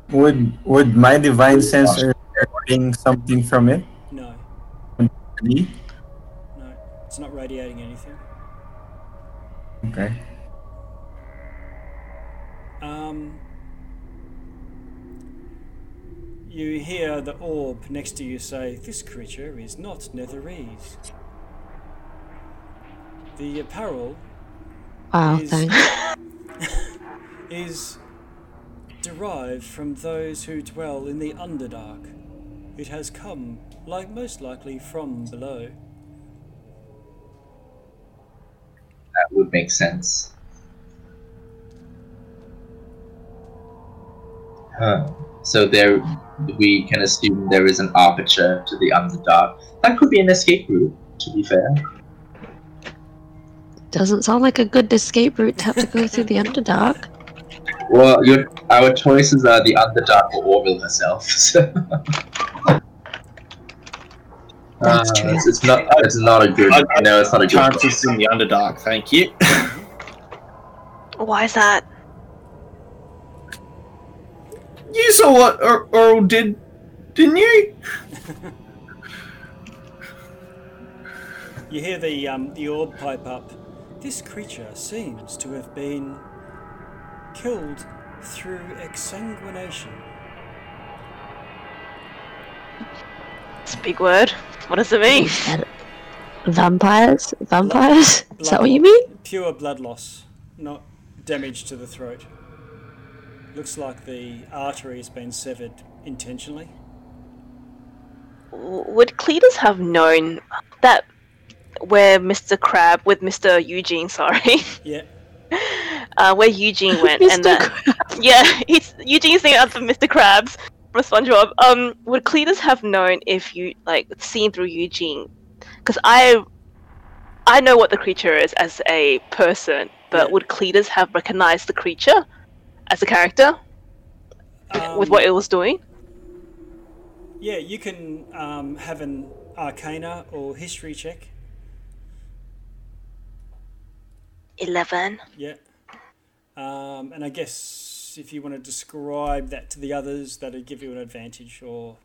Would would my divine sense bring something from it? No, Me? no, it's not radiating anything. Okay. Um, you hear the orb next to you say, This creature is not Netherese. The apparel Wow, is, thanks. <laughs> is derived from those who dwell in the Underdark. It has come, like most likely, from below. That would make sense. Huh. So there, we can assume there is an aperture to the Underdark. That could be an escape route. To be fair. Doesn't sound like a good escape route to have to go through the Underdark. Well, your our choices are the Underdark or Auril herself. <laughs> So. That's Uh, true. It's, it's not. It's not a good. I- No, it's not a good. Chances in the Underdark, thank you. <laughs> Why is that? You saw what Earl Earl did, didn't you? You hear the um, the orb pipe up. This creature seems to have been killed through exsanguination. It's a big word. What does it mean? And vampires? Vampires? Is that what you mean? Pure blood loss, not damage to the throat. Looks like the artery has been severed intentionally. Would Cletus have known that where Mr. Crab with Mr. Eugene, <laughs> sorry, Yeah, uh, where Eugene went, <laughs> and Mr. that <laughs> yeah, he's Eugene's thinking up for Mr. Krabs from SpongeBob. Um, would Cletus have known if you like seen through Eugene? Because I, I know what the creature is as a person, but Yeah. would Cletus have recognized the creature as a character with Um, what it was doing? Yeah, you can um, have an arcana or history check. Eleven. Yeah. Um, and I guess if you want to describe that to the others, that'd give you an advantage. Or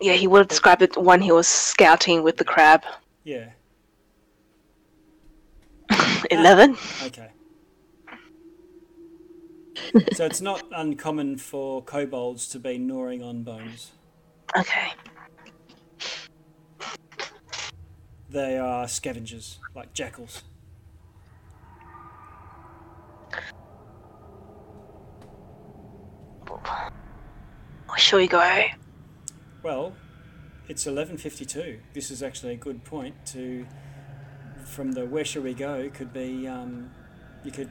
Yeah, he would have described it when he was scouting with the crab. yeah, <laughs> Eleven. okay. So it's not uncommon for kobolds to be gnawing on bones. Okay. They are scavengers, like jackals. Where shall we go? Well, it's eleven fifty-two. This is actually a good point to. From the where shall we go could be um, you could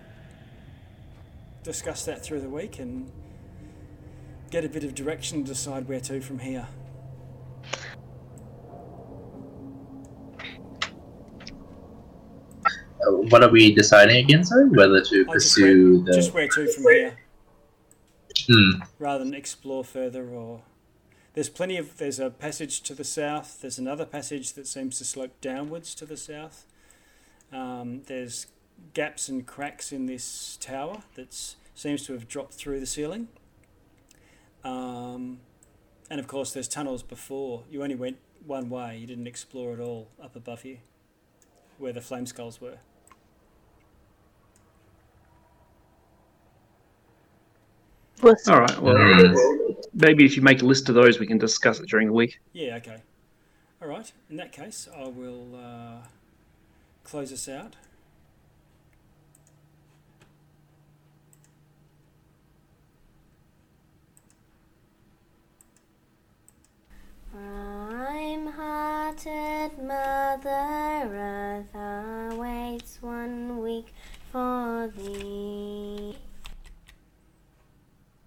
discuss that through the week and get a bit of direction to decide where to from here. Uh, what are we deciding again? Sorry, whether to just pursue where, the. just where to from here, Hmm. rather than explore further. Or there's plenty of there's a passage to the south. There's another passage that seems to slope downwards to the south. Um, there's gaps and cracks in this tower that seems to have dropped through the ceiling. Um, and of course, there's tunnels before. You only went one way. You didn't explore at all up above you, where the flame skulls were. Was All right. Well, maybe if you make a list of those, we can discuss it during the week. Yeah. Okay. All right. In that case, I will uh, close us out. Prime-hearted Mother Earth awaits one week for thee.